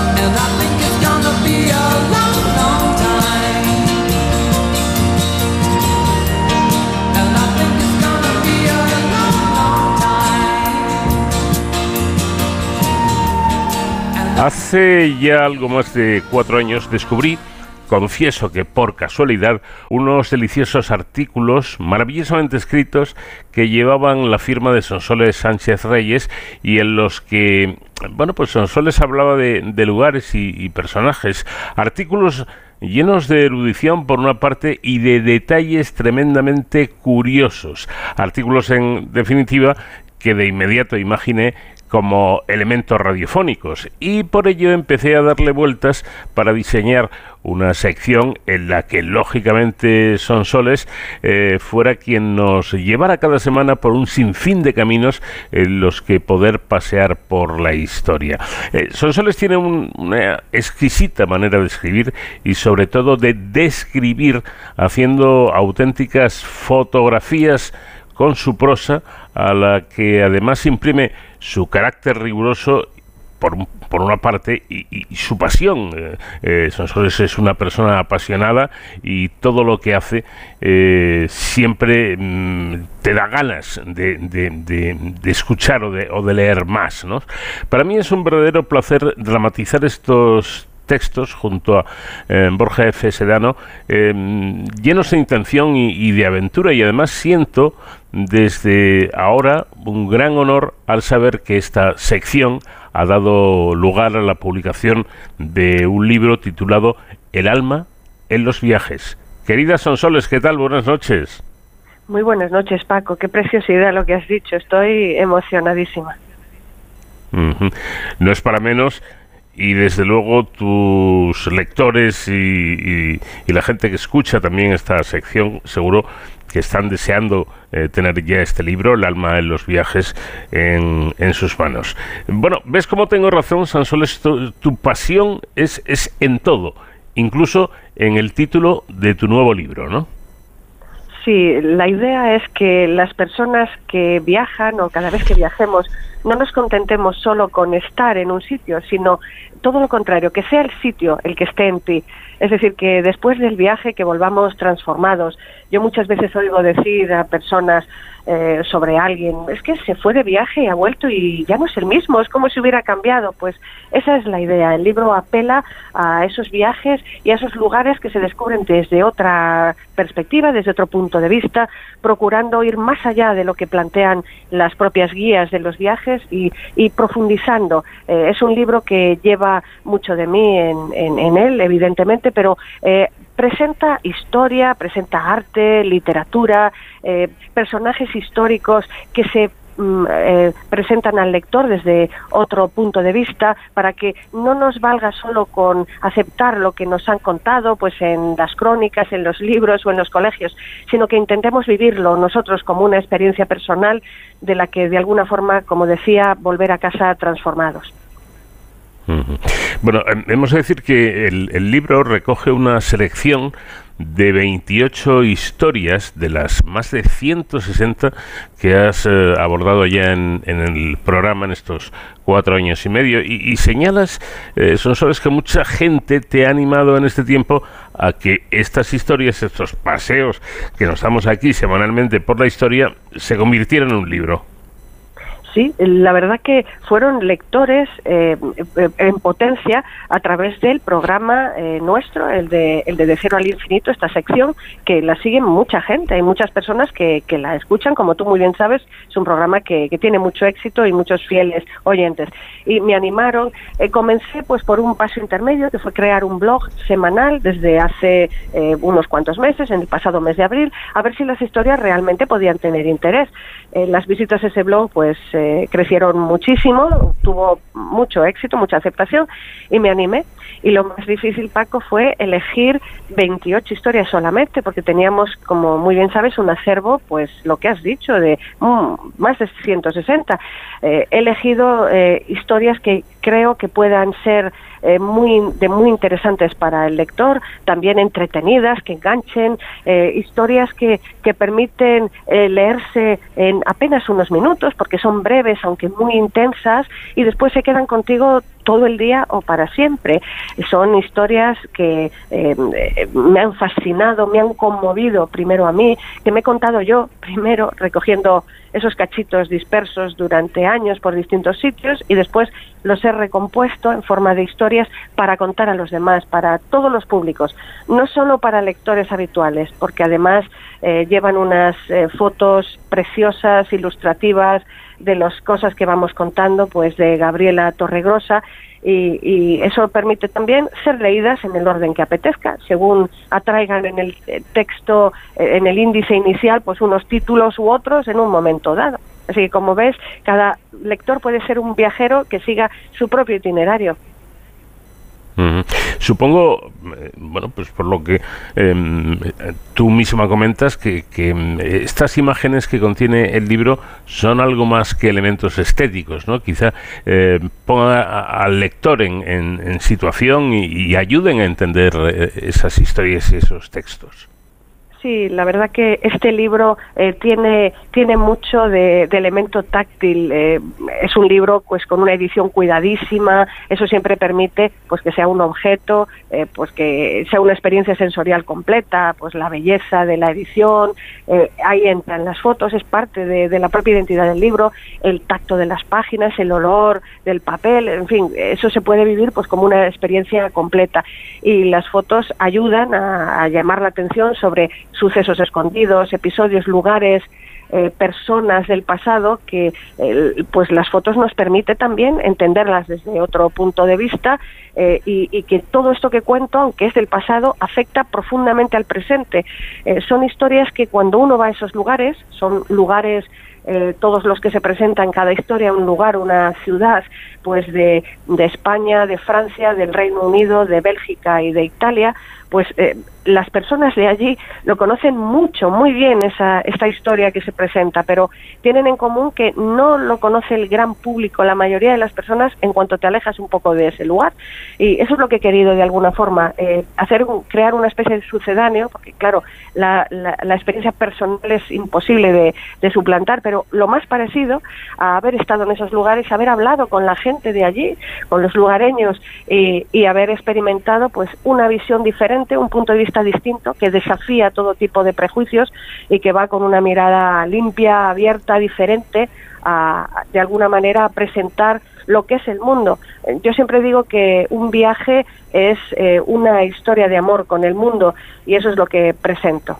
Hace ya algo más de cuatro años descubrí confieso que por casualidad unos deliciosos artículos maravillosamente escritos que llevaban la firma de Sonsoles Sánchez Reyes y en los que, bueno, pues Sonsoles hablaba de, lugares y, y personajes, artículos llenos de erudición por una parte y de detalles tremendamente curiosos, artículos en definitiva que de inmediato imaginé como elementos radiofónicos y por ello empecé a darle vueltas para diseñar una sección en la que lógicamente Sonsoles eh, fuera quien nos llevara cada semana por un sinfín de caminos en los que poder pasear por la historia. Eh, Sonsoles tiene una exquisita manera de escribir y sobre todo de describir haciendo auténticas fotografías con su prosa a la que además imprime su carácter riguroso por, por, una parte y, su pasión. Eh, eh, Sonsoles es una persona apasionada y todo lo que hace eh, siempre mm, te da ganas de, de, escuchar o de, o de leer más. ¿no? Para mí es un verdadero placer dramatizar estos textos junto a Borja F. Sedano, llenos de intención y, de aventura y además siento desde ahora un gran honor al saber que esta sección ha dado lugar a la publicación de un libro titulado El alma en los viajes. Querida Sonsoles, ¿qué tal? Buenas noches.
Muy buenas noches, Paco. Qué preciosidad lo que has dicho. Estoy emocionadísima.
No es para menos y desde luego tus lectores y, la gente que escucha también esta sección seguro que están deseando eh, tener ya este libro, El alma en los viajes, en, sus manos. Bueno, ¿ves cómo tengo razón, Sansoles? Tu, tu pasión es, es en todo, incluso en el título de tu nuevo libro, ¿no?
Sí, la idea es que las personas que viajan o cada vez que viajemos no nos contentemos solo con estar en un sitio, sino todo lo contrario, que sea el sitio el que esté en ti. Es decir, que después del viaje que volvamos transformados. Yo muchas veces oigo decir a personas eh, sobre alguien, es que se fue de viaje y ha vuelto y ya no es el mismo, es como si hubiera cambiado. Pues esa es la idea. El libro apela a esos viajes y a esos lugares que se descubren desde otra perspectiva, desde otro punto de vista, procurando ir más allá de lo que plantean las propias guías de los viajes y, profundizando. Eh, es un libro que lleva mucho de mí en él, evidentemente, pero eh, presenta historia, presenta arte, literatura, eh, personajes históricos que se eh, presentan al lector desde otro punto de vista para que no nos valga solo con aceptar lo que nos han contado pues en las crónicas, en los libros o en los colegios, sino que intentemos vivirlo nosotros como una experiencia personal de la que de alguna forma, como decía, volver a casa transformados.
Bueno, em, hemos de decir que el, libro recoge una selección de 28 historias de las más de 160 que has eh, abordado ya en, el programa en estos cuatro años y medio y, señalas, eh, son sabes que mucha gente te ha animado en este tiempo a que estas historias, estos paseos que nos damos aquí semanalmente por la historia, se convirtieran en un libro.
Sí, la verdad que fueron lectores eh, en potencia a través del programa eh, nuestro, el de, el de Cero al Infinito, esta sección, que la siguen mucha gente, hay muchas personas que, que la escuchan, como tú muy bien sabes, es un programa que, que tiene mucho éxito y muchos fieles oyentes. Y me animaron, eh, comencé pues por un paso intermedio, que fue crear un blog semanal desde hace unos cuantos meses, en el pasado mes de abril, a ver si las historias realmente podían tener interés. las visitas a ese blog, pues crecieron muchísimo, tuvo mucho éxito, mucha aceptación y me animé. Y lo más difícil, Paco, fue elegir 28 historias solamente, porque teníamos, como muy bien sabes, un acervo, pues lo que has dicho, de mm, más de 160. Eh, he elegido eh, historias que creo que puedan ser eh, muy, de muy interesantes para el lector, también entretenidas, que enganchen, eh, historias que, que permiten eh, leerse en apenas unos minutos, porque son breves, aunque muy intensas, y después se quedan contigo todo el día o para siempre. Son historias que me han fascinado, me han conmovido primero a mí, que me he contado yo primero recogiendo esos cachitos dispersos durante años por distintos sitios y después los he recompuesto en forma de historias para contar a los demás, para todos los públicos, no solo para lectores habituales, porque además eh, llevan unas eh, fotos preciosas, ilustrativas de las cosas que vamos contando, pues de Gabriela Torregrosa, y, eso permite también ser leídas en el orden que apetezca, según atraigan en el eh, texto, en el índice inicial, pues unos títulos u otros en un momento dado. Así que como ves, cada lector puede ser un viajero que siga su propio itinerario.
Supongo, eh, bueno, pues por lo que em, tú misma comentas, que, em, estas imágenes que contiene el libro son algo más que elementos estéticos, ¿no? Quizá eh, ponga al lector en, situación y, ayuden a entender eh, esas historias y esos textos.
Sí, la verdad que este libro eh, tiene tiene mucho de, elemento táctil. Eh, es un libro pues con una edición cuidadísima. Eso siempre permite pues que sea un objeto, eh, pues que sea una experiencia sensorial completa. Pues la belleza de la edición. ahí entran las fotos. Es parte de, la propia identidad del libro. El tacto de las páginas, el olor del papel. En fin, eso se puede vivir pues como una experiencia completa. Y las fotos ayudan a llamar la atención sobre sucesos escondidos, episodios, lugares, eh, personas del pasado que eh, pues las fotos nos permite también entenderlas desde otro punto de vista eh, y, que todo esto que cuento aunque es del pasado afecta profundamente al presente. Son historias que cuando uno va a esos lugares son lugares todos los que se presentan en cada historia, un lugar, una ciudad, pues de, de España, de Francia, del Reino Unido, de Bélgica y de Italia, pues eh, las personas de allí lo conocen mucho, muy bien esa, esta historia que se presenta, pero tienen en común que no lo conoce el gran público, la mayoría de las personas, en cuanto te alejas un poco de ese lugar. Y eso es lo que he querido de alguna forma, eh, hacer crear una especie de sucedáneo, porque claro, la, la, experiencia personal es imposible de, suplantar, pero pero lo más parecido a haber estado en esos lugares, haber hablado con la gente de allí, con los lugareños y, y haber experimentado pues una visión diferente, un punto de vista distinto que desafía todo tipo de prejuicios y que va con una mirada limpia, abierta, diferente a, de alguna manera a presentar lo que es el mundo. Yo siempre digo que un viaje es eh, una historia de amor con el mundo y eso es lo que presento.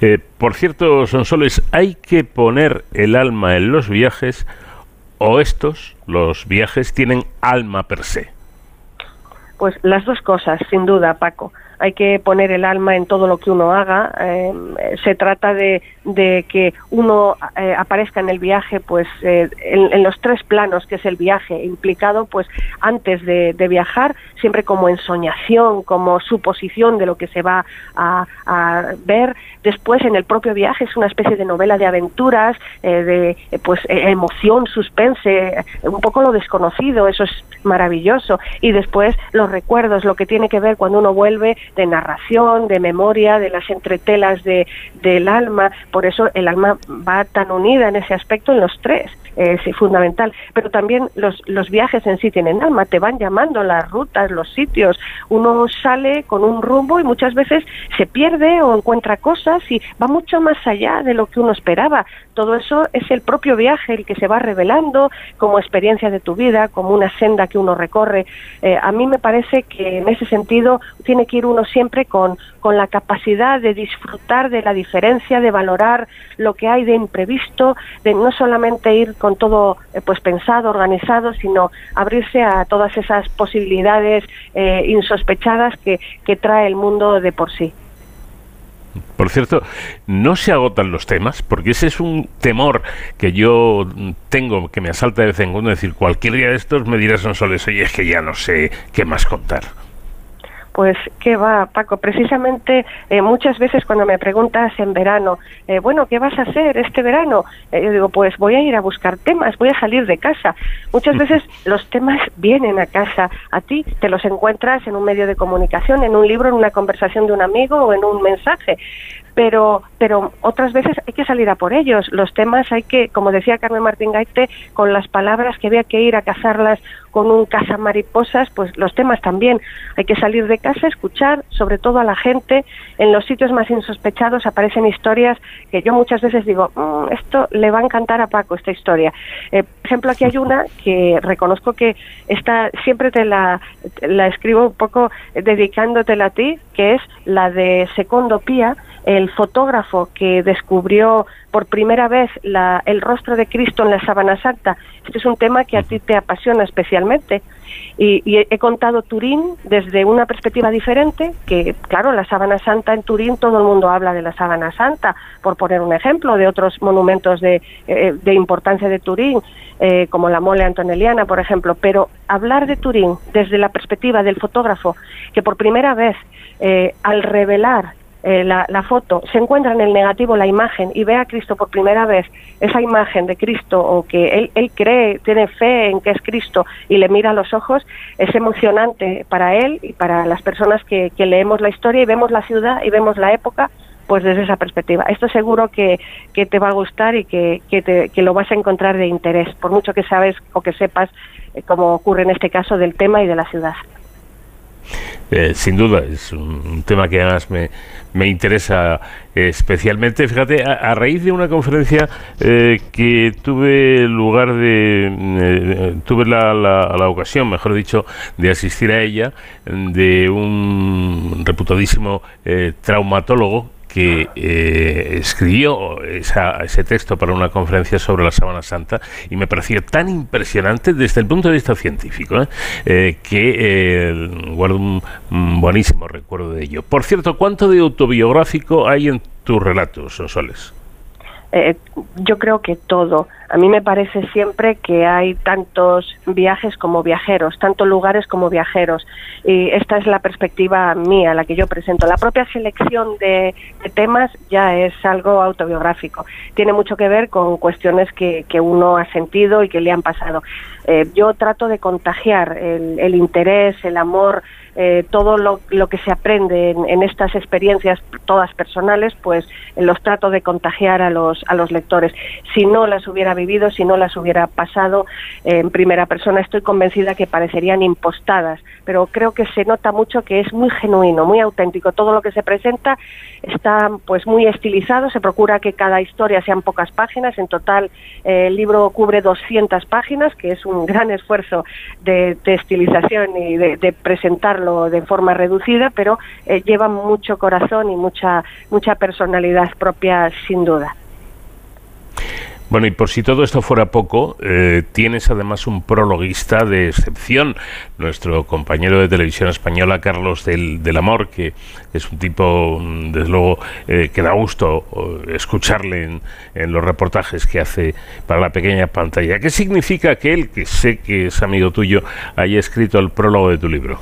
Eh, por cierto, Sonsoles, ¿hay que poner el alma en los viajes o estos, los viajes, tienen alma per se?
Pues las dos cosas, sin duda, Paco. Hay que poner el alma en todo lo que uno haga. Eh, se trata de, de que uno eh, aparezca en el viaje, pues eh, en, los tres planos que es el viaje implicado, pues antes de, de viajar, siempre como ensoñación, como suposición de lo que se va a, ver. Después, en el propio viaje, es una especie de novela de aventuras, eh, de pues emoción, suspense, un poco lo desconocido. Eso es maravilloso. Y después los recuerdos, lo que tiene que ver cuando uno vuelve de narración, de memoria, de las entretelas de, del alma. Por eso el alma va tan unida en ese aspecto en los tres. Es fundamental. Pero también los, los viajes en sí tienen alma, te van llamando las rutas, los sitios. Uno sale con un rumbo y muchas veces se pierde o encuentra cosas y va mucho más allá de lo que uno esperaba. Todo eso es el propio viaje el que se va revelando como experiencia de tu vida, como una senda que uno recorre. Eh, a mí me parece que en ese sentido tiene que ir uno siempre con, con la capacidad de disfrutar de la diferencia, de valorar lo que hay de imprevisto, de no solamente ir con todo eh, pues pensado, organizado, sino abrirse a todas esas posibilidades eh, insospechadas que, que trae el mundo de por sí.
Por cierto, no se agotan los temas, porque ese es un temor que yo tengo, que me asalta de vez en cuando, decir, cualquier día de estos me dirás Sonsoles, oye, es que ya no sé qué más contar.
Pues qué va, Paco. Precisamente eh, muchas veces cuando me preguntas en verano, eh, bueno, ¿qué vas a hacer este verano? Eh, yo digo, pues voy a ir a buscar temas, voy a salir de casa. Muchas veces los temas vienen a casa a ti, te los encuentras en un medio de comunicación, en un libro, en una conversación de un amigo o en un mensaje. Pero, pero otras veces hay que salir a por ellos. Los temas hay que, como decía Carmen Martín Gaite, con las palabras que había que ir a cazarlas con un cazamariposas, pues los temas también. Hay que salir de casa, escuchar, sobre todo a la gente. En los sitios más insospechados aparecen historias que yo muchas veces digo, "Mm, esto le va a encantar a Paco, esta historia. Eh, por ejemplo, aquí hay una que reconozco que esta siempre te la, la escribo un poco dedicándotela a ti, que es la de Secondo Pía, el fotógrafo que descubrió por primera vez la, el rostro de Cristo en la sábana santa. Este es un tema que a ti te apasiona especialmente. Y, y he, contado Turín desde una perspectiva diferente, que claro, la sábana santa en Turín, todo el mundo habla de la sábana santa, por poner un ejemplo, de otros monumentos de, eh, de importancia de Turín, eh, como la mole antoneliana, por ejemplo. Pero hablar de Turín desde la perspectiva del fotógrafo, que por primera vez, eh, al revelar eh, la, la, foto, se encuentra en el negativo la imagen y ve a Cristo por primera vez, esa imagen de Cristo o que él, él cree, tiene fe en que es Cristo y le mira a los ojos, es emocionante para él y para las personas que, leemos la historia y vemos la ciudad y vemos la época pues desde esa perspectiva. Esto seguro que, que te va a gustar y que, que, te, que, lo vas a encontrar de interés, por mucho que sabes o que sepas, eh, como ocurre en este caso, del tema y de la ciudad.
Eh, sin duda, es un, tema que además me, me interesa especialmente. Fíjate, a, raíz de una conferencia eh, que tuve lugar de. Eh, tuve la, la, la, ocasión, mejor dicho, de asistir a ella, de un reputadísimo eh, traumatólogo que eh, escribió esa, ese texto para una conferencia sobre la Sábana Santa y me pareció tan impresionante desde el punto de vista científico ¿eh? Eh, que guardo un, un, buenísimo recuerdo de ello. Por cierto, ¿cuánto de autobiográfico hay en tus relatos, Soles?
yo creo que todo A mí me parece siempre que hay tantos viajes como viajeros, tantos lugares como viajeros. Y esta es la perspectiva mía, la que yo presento. La propia selección de, temas ya es algo autobiográfico. Tiene mucho que ver con cuestiones que, uno ha sentido y que le han pasado. Eh, yo trato de contagiar el interés, el amor, eh, todo lo, que se aprende en, estas experiencias, todas personales, pues los trato de contagiar a los, a los lectores. Si no las hubiera vivido, si no las hubiera pasado en primera persona, estoy convencida que parecerían impostadas, pero creo que se nota mucho que es muy genuino, muy auténtico. Todo lo que se presenta está pues muy estilizado, se procura que cada historia sean pocas páginas, en total eh, el libro cubre 200 páginas, que es un gran esfuerzo de, estilización y de presentarlo de forma reducida, pero eh, lleva mucho corazón y mucha, mucha personalidad propia, sin duda.
Bueno, y por si todo esto fuera poco, eh, tienes además un prologuista de excepción, nuestro compañero de televisión española, Carlos del, del Amor, que es un tipo, mm, desde luego, eh, que da gusto escucharle en, en, los reportajes que hace para la pequeña pantalla. ¿Qué significa que él, que sé que es amigo tuyo, haya escrito el prólogo de tu libro?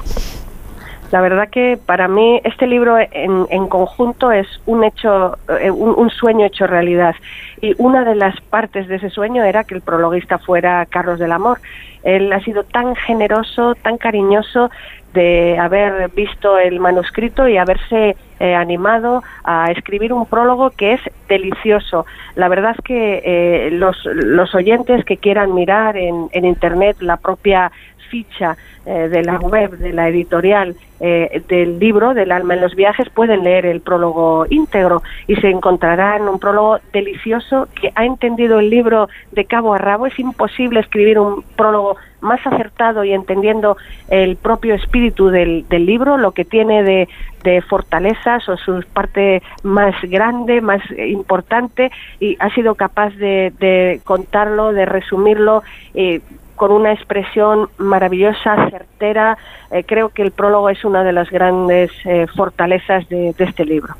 La verdad que para mí este libro en, en conjunto es un hecho, eh, un, sueño hecho realidad. Y una de las partes de ese sueño era que el prologuista fuera Carlos del Amor. Él ha sido tan generoso, tan cariñoso de haber visto el manuscrito y haberse eh, animado a escribir un prólogo que es delicioso. La verdad es que eh, los, los oyentes que quieran mirar en, en Internet la propia ficha eh, de la web, de la editorial eh, del libro, del alma en los viajes, pueden leer el prólogo íntegro y se encontrarán un prólogo delicioso que ha entendido el libro de cabo a rabo. Es imposible escribir un prólogo más acertado y entendiendo el propio espíritu del, del libro, lo que tiene de, de fortalezas o su parte más grande, más importante, y ha sido capaz de, de contarlo, de resumirlo. Eh, con una expresión maravillosa, certera. Eh, creo que el prólogo es una de las grandes eh, fortalezas de, de este libro.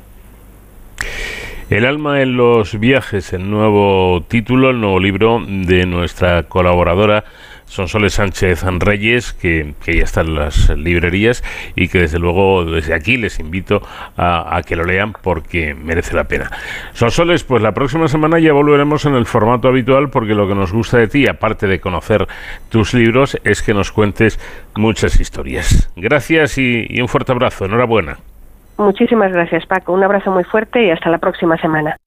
El alma en los viajes, el nuevo título, el nuevo libro de nuestra colaboradora son Soles Sánchez Reyes, que, ya están en las librerías y que desde luego desde aquí les invito a, que lo lean porque merece la pena. Son Soles, pues la próxima semana ya volveremos en el formato habitual porque lo que nos gusta de ti, aparte de conocer tus libros, es que nos cuentes muchas historias. Gracias y un fuerte abrazo. Enhorabuena.
Muchísimas gracias, Paco. Un abrazo muy fuerte y hasta la próxima semana.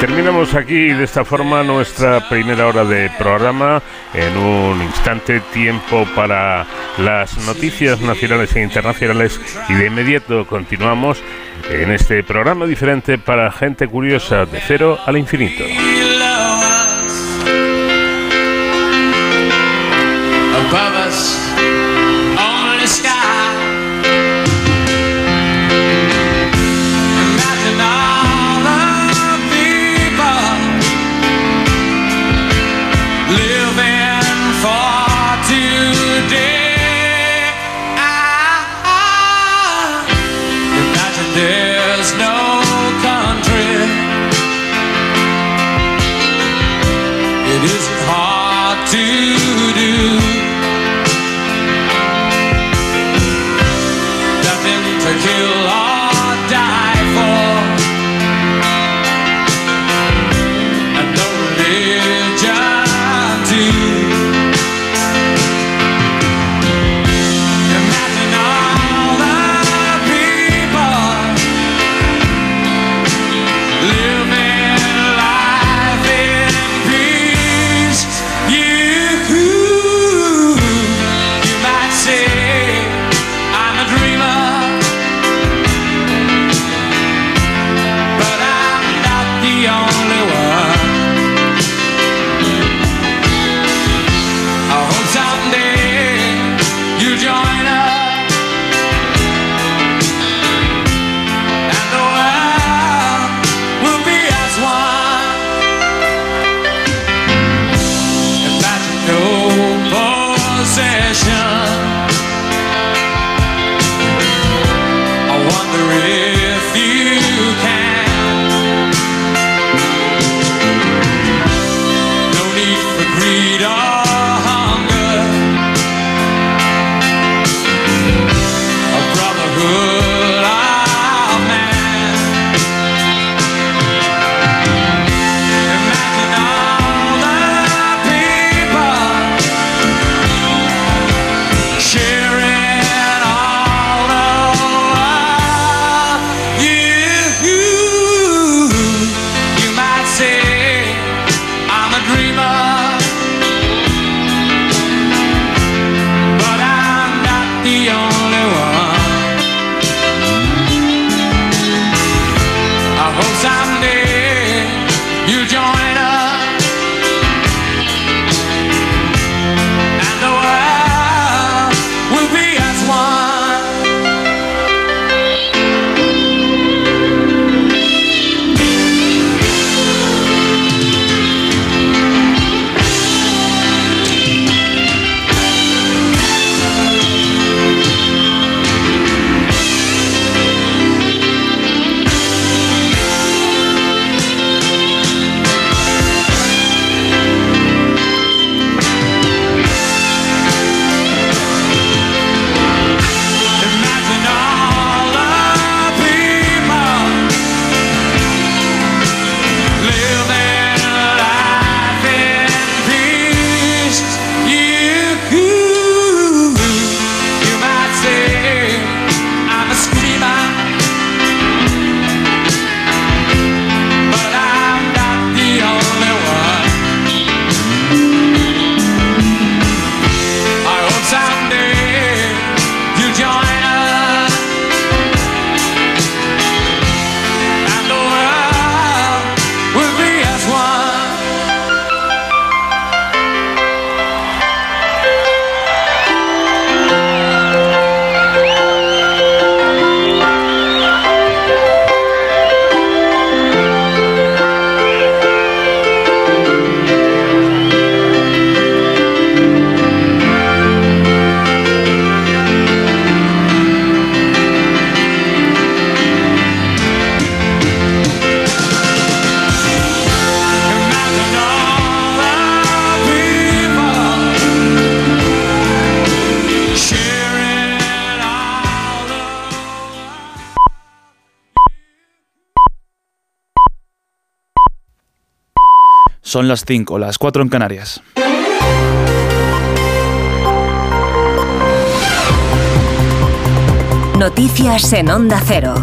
Terminamos aquí de esta forma nuestra primera hora de programa. En un instante, tiempo para las noticias nacionales e internacionales. Y de inmediato continuamos en este programa diferente para gente curiosa de cero al infinito.
above
Son las 5, las 4 en Canarias.
Noticias en Onda Cero.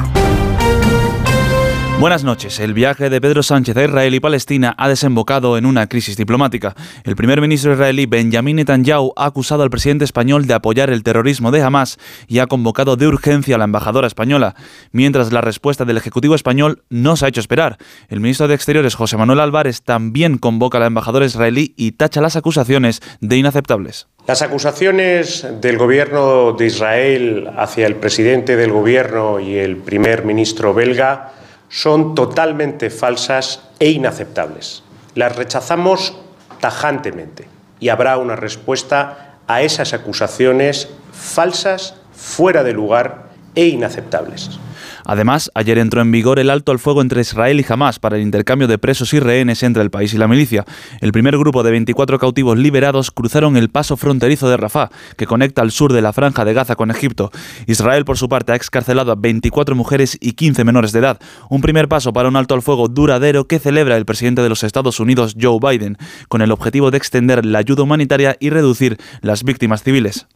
Buenas noches. El viaje de Pedro Sánchez a Israel y Palestina ha desembocado en una crisis diplomática. El primer ministro israelí Benjamin Netanyahu ha acusado al presidente español de apoyar el terrorismo de Hamas y ha convocado de urgencia a la embajadora española, mientras la respuesta del Ejecutivo español no se ha hecho esperar. El ministro de Exteriores José Manuel Álvarez también convoca a la embajadora israelí y tacha las acusaciones de inaceptables.
Las acusaciones del gobierno de Israel hacia el presidente del gobierno y el primer ministro belga son totalmente falsas e inaceptables. Las rechazamos tajantemente y habrá una respuesta a esas acusaciones falsas, fuera de lugar e inaceptables.
Además, ayer entró en vigor el alto al fuego entre Israel y Hamas para el intercambio de presos y rehenes entre el país y la milicia. El primer grupo de 24 cautivos liberados cruzaron el paso fronterizo de Rafah, que conecta al sur de la franja de Gaza con Egipto. Israel, por su parte, ha excarcelado a 24 mujeres y 15 menores de edad. Un primer paso para un alto al fuego duradero que celebra el presidente de los Estados Unidos, Joe Biden, con el objetivo de extender la ayuda humanitaria y reducir las víctimas civiles.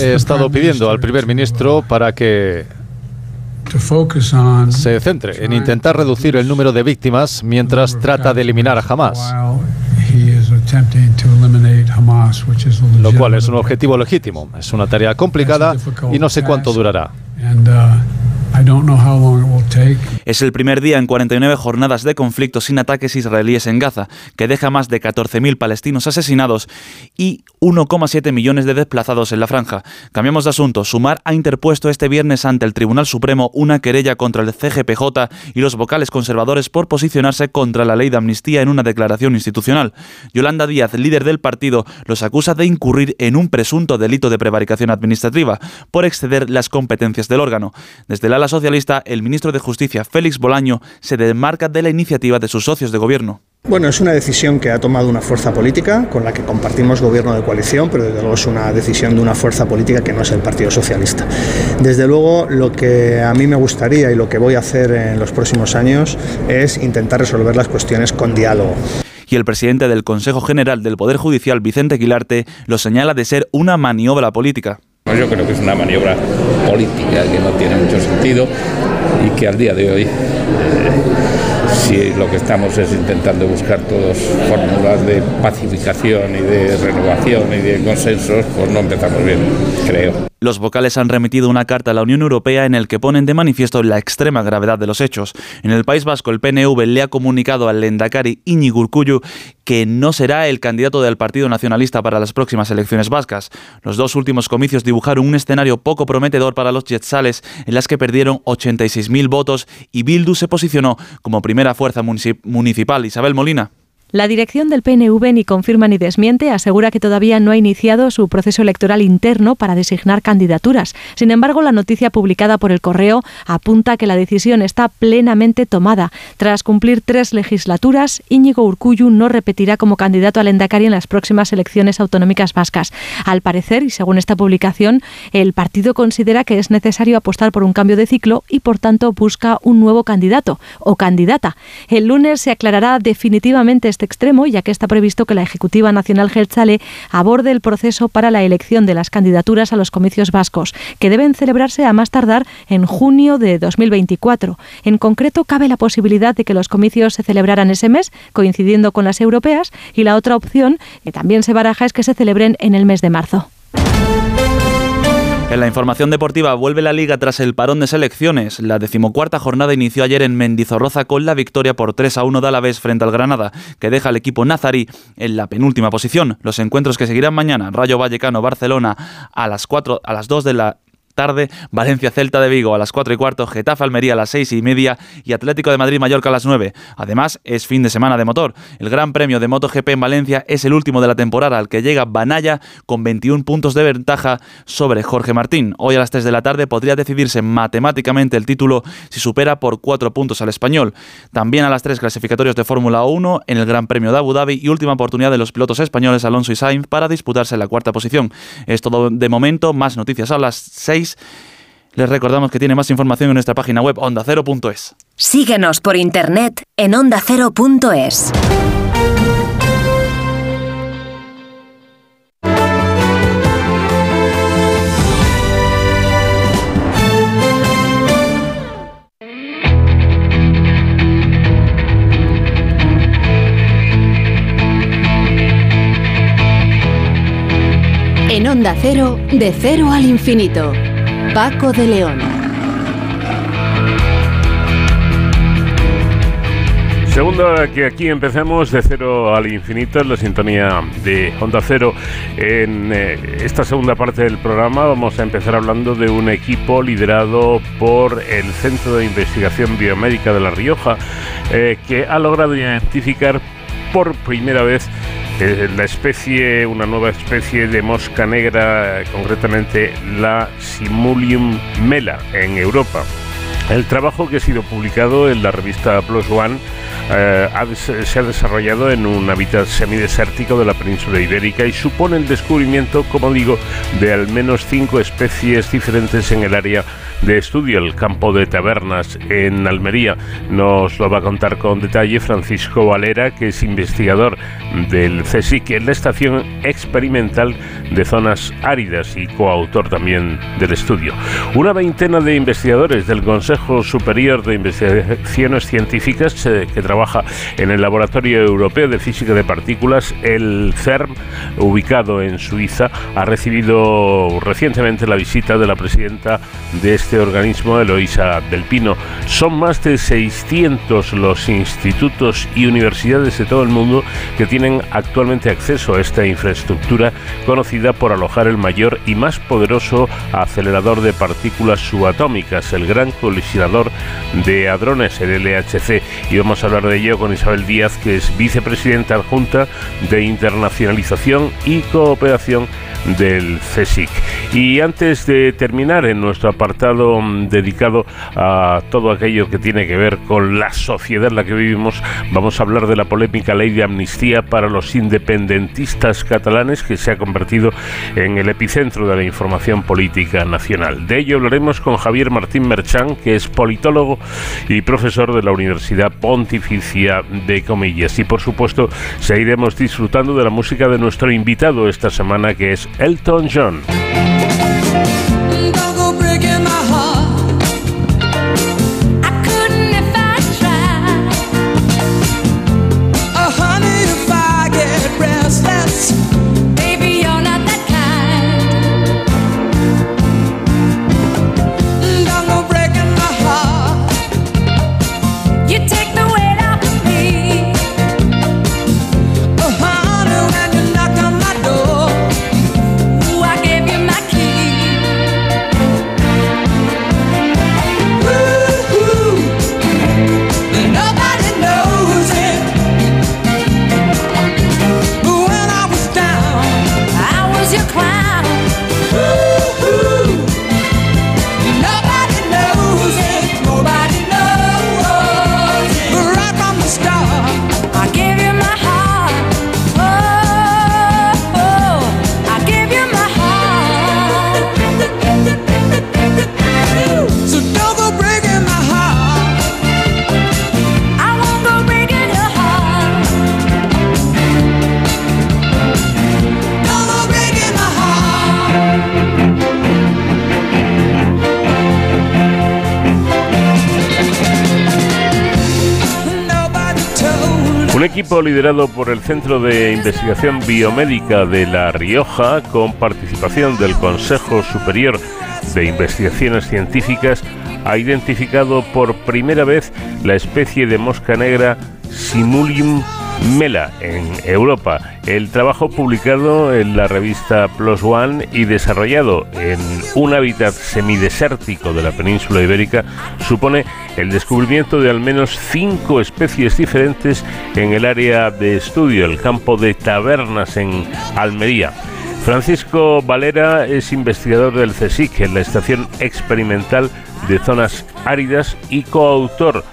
He estado pidiendo al primer ministro para que se centre en intentar reducir el número de víctimas mientras trata de eliminar a Hamas, lo cual es un objetivo legítimo. Es una tarea complicada y no sé cuánto durará.
Es el primer día en 49 jornadas de conflicto sin ataques israelíes en Gaza, que deja más de 14.000 palestinos asesinados y 1,7 millones de desplazados en la franja. Cambiamos de asunto. Sumar ha interpuesto este viernes ante el Tribunal Supremo una querella contra el CGPJ y los vocales conservadores por posicionarse contra la ley de amnistía en una declaración institucional. Yolanda Díaz, líder del partido, los acusa de incurrir en un presunto delito de prevaricación administrativa por exceder las competencias del órgano. Desde el ala socialista, el ministro de Justicia, Félix Bolaño, se desmarca de la iniciativa de sus socios de gobierno.
Bueno, es una decisión que ha tomado una fuerza política con la que compartimos gobierno de coalición, pero desde luego es una decisión de una fuerza política que no es el Partido Socialista. Desde luego, lo que a mí me gustaría y lo que voy a hacer en los próximos años es intentar resolver las cuestiones con diálogo
y el presidente del Consejo General del Poder Judicial, Vicente Quilarte, lo señala de ser una maniobra política.
Yo creo que es una maniobra política que no tiene mucho sentido y que al día de hoy eh, si lo que estamos es intentando buscar todos fórmulas de pacificación y de renovación y de consensos, pues no empezamos bien, creo.
Los vocales han remitido una carta a la Unión Europea en el que ponen de manifiesto la extrema gravedad de los hechos. En el País Vasco, el PNV le ha comunicado al Lendakari Iñigo Urkullu que no será el candidato del Partido Nacionalista para las próximas elecciones vascas. Los dos últimos comicios dibujaron un escenario poco prometedor para los Yetzales, en las que perdieron 86.000 votos y Bildu se posicionó como primera fuerza municipal. Isabel Molina.
La dirección del PNV ni confirma ni desmiente, asegura que todavía no ha iniciado su proceso electoral interno para designar candidaturas. Sin embargo, la noticia publicada por el correo apunta que la decisión está plenamente tomada. Tras cumplir tres legislaturas, Íñigo Urcuyu no repetirá como candidato al Endacari en las próximas elecciones autonómicas vascas. Al parecer, y según esta publicación, el partido considera que es necesario apostar por un cambio de ciclo y, por tanto, busca un nuevo candidato o candidata. El lunes se aclarará definitivamente este extremo, ya que está previsto que la Ejecutiva Nacional Gelzale aborde el proceso para la elección de las candidaturas a los comicios vascos, que deben celebrarse a más tardar en junio de 2024. En concreto, cabe la posibilidad de que los comicios se celebraran ese mes, coincidiendo con las europeas, y la otra opción, que también se baraja, es que se celebren en el mes de marzo.
En la información deportiva vuelve la liga tras el parón de selecciones. La decimocuarta jornada inició ayer en Mendizorroza con la victoria por 3 a 1 de Alavés frente al Granada, que deja al equipo nazarí en la penúltima posición. Los encuentros que seguirán mañana, Rayo Vallecano Barcelona a las 4 a las 2 de la tarde, Valencia Celta de Vigo a las 4 y cuarto, Getafe Almería a las 6 y media y Atlético de Madrid Mallorca a las 9. Además, es fin de semana de motor. El Gran Premio de MotoGP en Valencia es el último de la temporada al que llega Banaya con 21 puntos de ventaja sobre Jorge Martín. Hoy a las 3 de la tarde podría decidirse matemáticamente el título si supera por 4 puntos al español. También a las 3 clasificatorios de Fórmula 1 en el Gran Premio de Abu Dhabi y última oportunidad de los pilotos españoles Alonso y Sainz para disputarse la cuarta posición. Es todo de momento, más noticias a las 6 les recordamos que tiene más información en nuestra página web ondacero.es.
Síguenos por internet en ondacero.es.
En Onda Cero, de cero al infinito. Paco de León.
Segundo, que aquí empecemos de cero al infinito en la sintonía de Onda Cero. En eh, esta segunda parte del programa vamos a empezar hablando de un equipo liderado por el Centro de Investigación Biomédica de La Rioja, eh, que ha logrado identificar por primera vez la especie, una nueva especie de mosca negra, concretamente la Simulium mela en Europa. El trabajo que ha sido publicado en la revista Plus One eh, se ha desarrollado en un hábitat semidesértico de la península ibérica y supone el descubrimiento, como digo, de al menos cinco especies diferentes en el área de estudio, el campo de tabernas en Almería. Nos lo va a contar con detalle Francisco Valera, que es investigador del CSIC en la Estación Experimental de Zonas Áridas y coautor también del estudio. Una veintena de investigadores del Consejo Superior de Investigaciones Científicas eh, que trabaja en el Laboratorio Europeo de Física de Partículas, el CERM, ubicado en Suiza, ha recibido recientemente la visita de la presidenta de este organismo, Eloisa del Pino. Son más de 600 los institutos y universidades de todo el mundo que tienen actualmente acceso a esta infraestructura conocida por alojar el mayor y más poderoso acelerador de partículas subatómicas, el Gran De Hadrones, el LHC. Y vamos a hablar de ello con Isabel Díaz, que es vicepresidenta adjunta de Internacionalización y Cooperación del CSIC. Y antes de terminar en nuestro apartado mm, dedicado a todo aquello que tiene que ver con la sociedad en la que vivimos, vamos a hablar de la polémica ley de amnistía para los independentistas catalanes que se ha convertido en el epicentro de la información política nacional. De ello hablaremos con Javier Martín Merchán, que es politólogo y profesor de la Universidad Pontificia de Comillas. Y por supuesto, seguiremos disfrutando de la música de nuestro invitado esta semana, que es Elton John. Equipo liderado por el Centro de Investigación Biomédica de La Rioja, con participación del Consejo Superior de Investigaciones Científicas, ha identificado por primera vez la especie de mosca negra Simulium Mela en Europa. El trabajo publicado en la revista Plus One y desarrollado en un hábitat semidesértico de la península ibérica supone el descubrimiento de al menos cinco especies diferentes en el área de estudio, el campo de tabernas en Almería. Francisco Valera es investigador del CSIC en la Estación Experimental de Zonas Áridas y coautor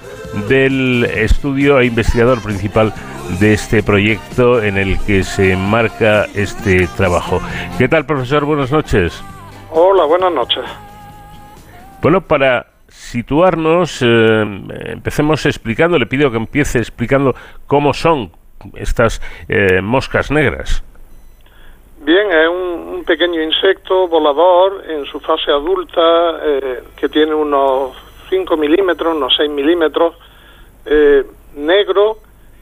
del estudio e investigador principal de este proyecto en el que se enmarca este trabajo. ¿Qué tal, profesor? Buenas noches.
Hola, buenas noches.
Bueno, para situarnos, eh, empecemos explicando, le pido que empiece explicando cómo son estas eh, moscas negras.
Bien, es un, pequeño insecto volador en su fase adulta eh, que tiene unos 5 milímetros, unos 6 milímetros, negro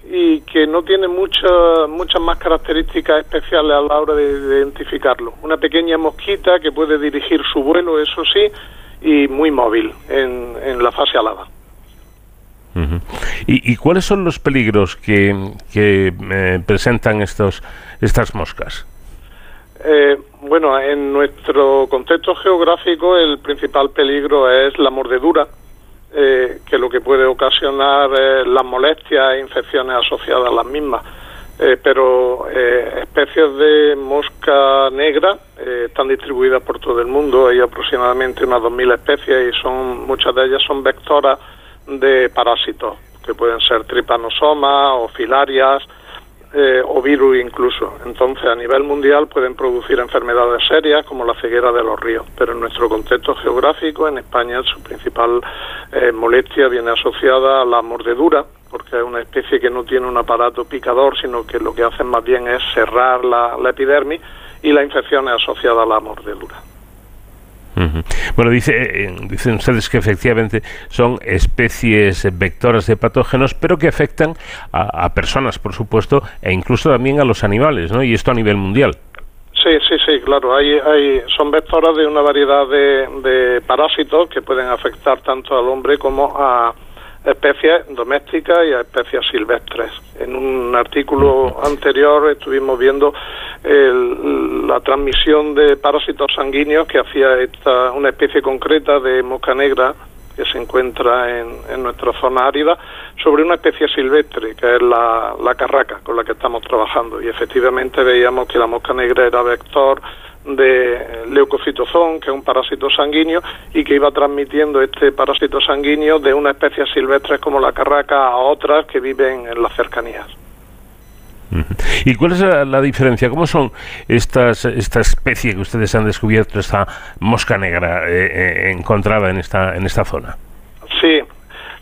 y que no tiene muchas muchas más características especiales a la hora de, identificarlo. Una pequeña mosquita que puede dirigir su vuelo, eso sí, y muy móvil en, la fase alada.
¿Y, cuáles son los peligros que, eh, presentan estos, estas moscas?
Eh, bueno, en nuestro contexto geográfico el principal peligro es la mordedura, eh, que lo que puede ocasionar las molestias e infecciones asociadas a las mismas. Eh, pero eh, especies de mosca negra están distribuidas por todo el mundo, hay aproximadamente unas 2.000 especies y son muchas de ellas son vectoras de parásitos, que pueden ser tripanosomas o filarias, eh, o virus incluso. Entonces, a nivel mundial pueden producir enfermedades serias como la ceguera de los ríos, pero en nuestro contexto geográfico, en España, su principal eh, molestia viene asociada a la mordedura, porque es una especie que no tiene un aparato picador, sino que lo que hacen más bien es cerrar la, la epidermis y la infección es asociada a la mordedura.
Bueno, dice, eh, dicen ustedes que efectivamente son especies vectoras de patógenos, pero que afectan a, personas, por supuesto, e incluso también a los animales, ¿no? Y esto a nivel mundial.
Sí, sí, sí, claro. Hay, hay, son vectoras de una variedad de parásitos que pueden afectar tanto al hombre como a, especies domésticas y a especies silvestres. En un artículo anterior estuvimos viendo la transmisión de parásitos sanguíneos que hacía esta, una especie concreta de mosca negra que se encuentra en, en nuestra zona árida sobre una especie silvestre que es la, la carraca con la que estamos trabajando y efectivamente veíamos que la mosca negra era vector de leucocitozón, que es un parásito sanguíneo, y que iba transmitiendo este parásito sanguíneo de una especie silvestres como la carraca a otras que viven en las cercanías.
¿Y cuál es la, diferencia? ¿Cómo son estas esta especie que ustedes han descubierto, esta mosca negra eh, eh, encontrada en esta en esta zona?
Sí,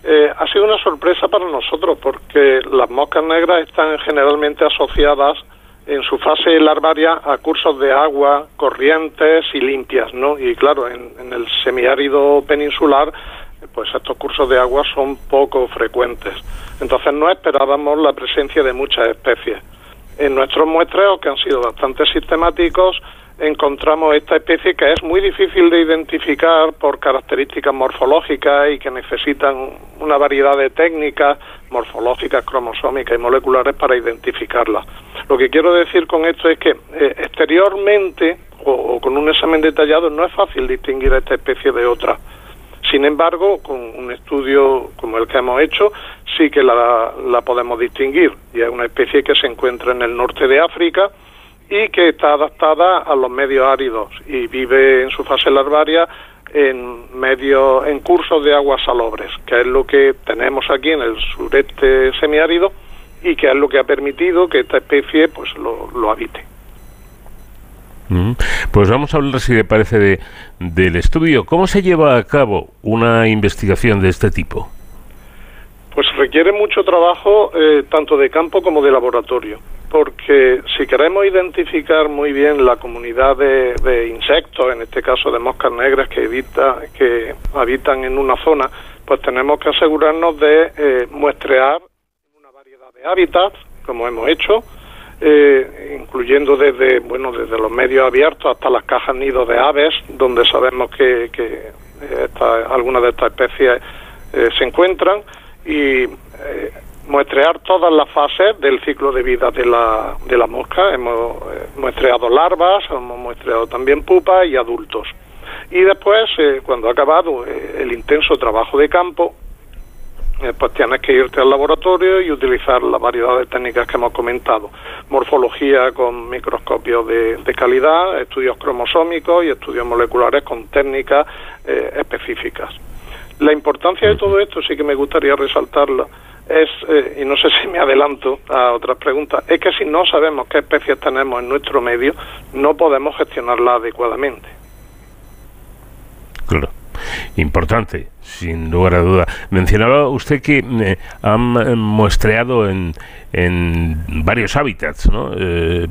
eh, ha sido una sorpresa para nosotros porque las moscas negras están generalmente asociadas en su fase larvaria a cursos de agua corrientes y limpias, ¿no? Y claro, en, el semiárido peninsular, pues estos cursos de agua son poco frecuentes. Entonces no esperábamos la presencia de muchas especies. En nuestros muestreos, que han sido bastante sistemáticos, encontramos esta especie que es muy difícil de identificar por características morfológicas y que necesitan una variedad de técnicas morfológicas, cromosómicas y moleculares para identificarla. Lo que quiero decir con esto es que eh, exteriormente o, con un examen detallado no es fácil distinguir a esta especie de otra. Sin embargo, con un estudio como el que hemos hecho, sí que la, la podemos distinguir. Y es una especie que se encuentra en el norte de África, y que está adaptada a los medios áridos y vive en su fase larvaria en medio en cursos de aguas salobres, que es lo que tenemos aquí en el sureste semiárido y que es lo que ha permitido que esta especie pues lo, habite.
Pues vamos a hablar, si le parece, de, del estudio. ¿Cómo se lleva a cabo una investigación de este tipo?
Pues requiere mucho trabajo, eh, tanto de campo como de laboratorio porque si queremos identificar muy bien la comunidad de, insectos, en este caso de moscas negras que, que habitan en una zona, pues tenemos que asegurarnos de eh, muestrear una variedad de hábitats, como hemos hecho, eh, incluyendo desde bueno desde los medios abiertos hasta las cajas nidos de aves, donde sabemos que, que algunas de estas especies eh, se encuentran y eh, muestrear todas las fases del ciclo de vida de la, de la mosca. Hemos muestreado larvas, hemos muestreado también pupas y adultos. Y después, cuando ha acabado el intenso trabajo de campo, eh, pues tienes que irte al laboratorio y utilizar la variedad de técnicas que hemos comentado. Morfología con microscopios de, calidad, estudios cromosómicos y estudios moleculares con técnicas eh, específicas. La importancia de todo esto sí que me gustaría resaltarla es, eh, y no sé <laughs> si me adelanto a otras preguntas, es que si no sabemos qué especies tenemos en nuestro medio, no podemos gestionarla adecuadamente.
Claro importante, sin lugar a duda. Mencionaba usted que eh, han eh, muestreado en, en varios hábitats, ¿no? Eh,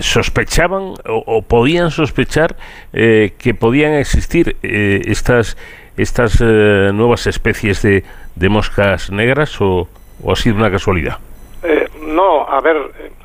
¿Sospechaban o, podían sospechar que podían existir estas, estas nuevas especies de, de moscas negras o, ha sido una casualidad?
no, a ver,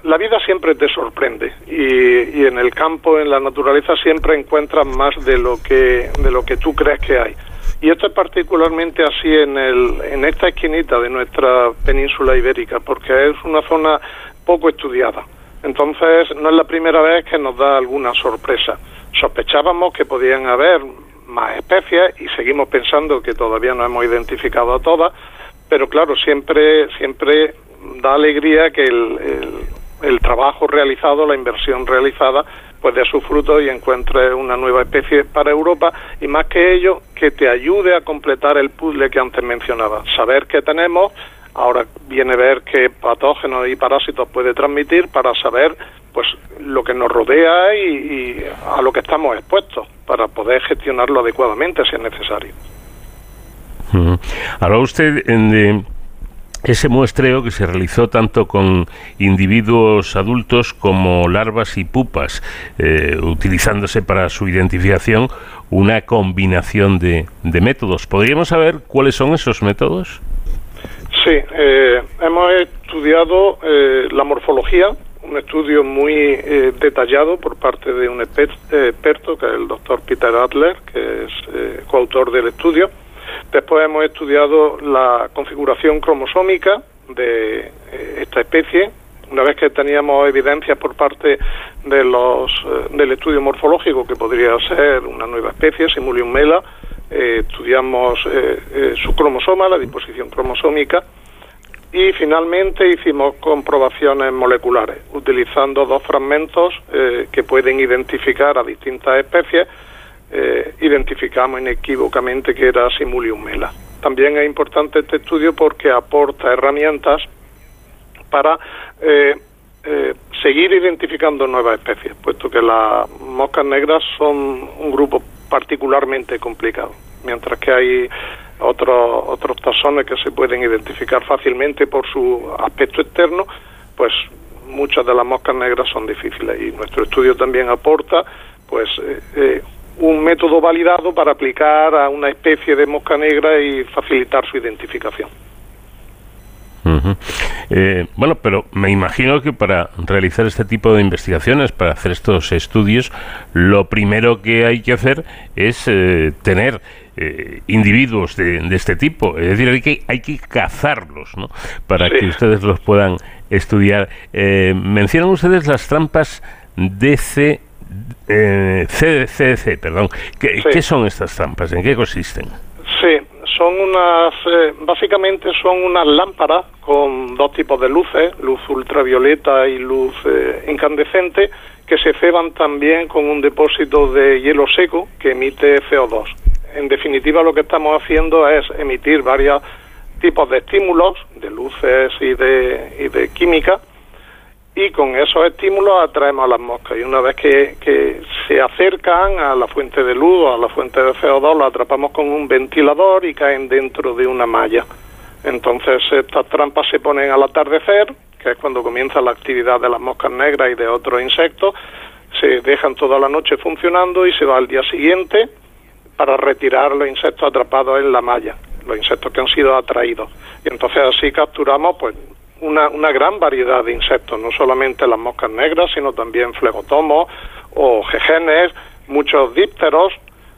la vida siempre te sorprende y, y, en el campo, en la naturaleza, siempre encuentras más de lo que de lo que tú crees que hay. Y esto es particularmente así en, el, en esta esquinita de nuestra península ibérica, porque es una zona poco estudiada. Entonces, no es la primera vez que nos da alguna sorpresa. Sospechábamos que podían haber más especies y seguimos pensando que todavía no hemos identificado a todas, pero claro, siempre, siempre da alegría que el, el trabajo realizado, la inversión realizada, pues dé su fruto y encuentre una nueva especie para Europa y más que ello, que te ayude a completar el puzzle que antes mencionaba. Saber qué tenemos, ahora viene a ver qué patógenos y parásitos puede transmitir para saber pues lo que nos rodea y, a lo que estamos expuestos para poder gestionarlo adecuadamente si es necesario.
Habla usted de ese muestreo que se realizó tanto con individuos adultos como larvas y pupas, eh, utilizándose para su identificación una combinación de, métodos. ¿Podríamos saber cuáles son esos métodos?
Sí, eh, hemos estudiado eh, la morfología, un estudio muy detallado por parte de un experto, que es el doctor Peter Adler, que es coautor del estudio Después hemos estudiado la configuración cromosómica de eh, esta especie. Una vez que teníamos evidencias por parte de los, eh, del estudio morfológico que podría ser una nueva especie, Simulium mela, eh, estudiamos su cromosoma, la disposición cromosómica, y finalmente hicimos comprobaciones moleculares, utilizando dos fragmentos que pueden identificar a distintas especies eh, identificamos inequívocamente que era Simulium mela. También es importante este estudio porque aporta herramientas para eh, eh, seguir identificando nuevas especies, puesto que las moscas negras son un grupo particularmente complicado, mientras que hay otros otros taxones que se pueden identificar fácilmente por su aspecto externo, pues muchas de las moscas negras son difíciles y nuestro estudio también aporta pues eh, un método validado para aplicar a una especie de mosca negra y facilitar su identificación.
Eh, bueno, pero me imagino que para realizar este tipo de investigaciones, para hacer estos estudios, lo primero que hay que hacer es eh, tener eh, individuos de, este tipo. Es decir, hay que, hay que cazarlos, ¿no? Para que ustedes los puedan estudiar. mencionan ustedes las trampas DC eh, CDC, perdón. ¿Qué, son estas trampas? ¿En qué consisten?
Sí, son unas, eh, básicamente son unas lámparas con dos tipos de luces, luz ultravioleta y luz eh, incandescente, que se ceban también con un depósito de hielo seco que emite CO2. En definitiva, lo que estamos haciendo es emitir varios tipos de estímulos, de luces y de, química, y con esos estímulos atraemos a las moscas y una vez que, que se acercan a la fuente de luz o a la fuente de CO2 lo atrapamos con un ventilador y caen dentro de una malla. Entonces estas trampas se ponen al atardecer, que es cuando comienza la actividad de las moscas negras y de otros insectos, se dejan toda la noche funcionando y se va al día siguiente para retirar los insectos atrapados en la malla, los insectos que han sido atraídos. Y entonces así capturamos pues una, una gran variedad de insectos, no solamente las moscas negras, sino también flegotomos o jejenes, muchos dípteros.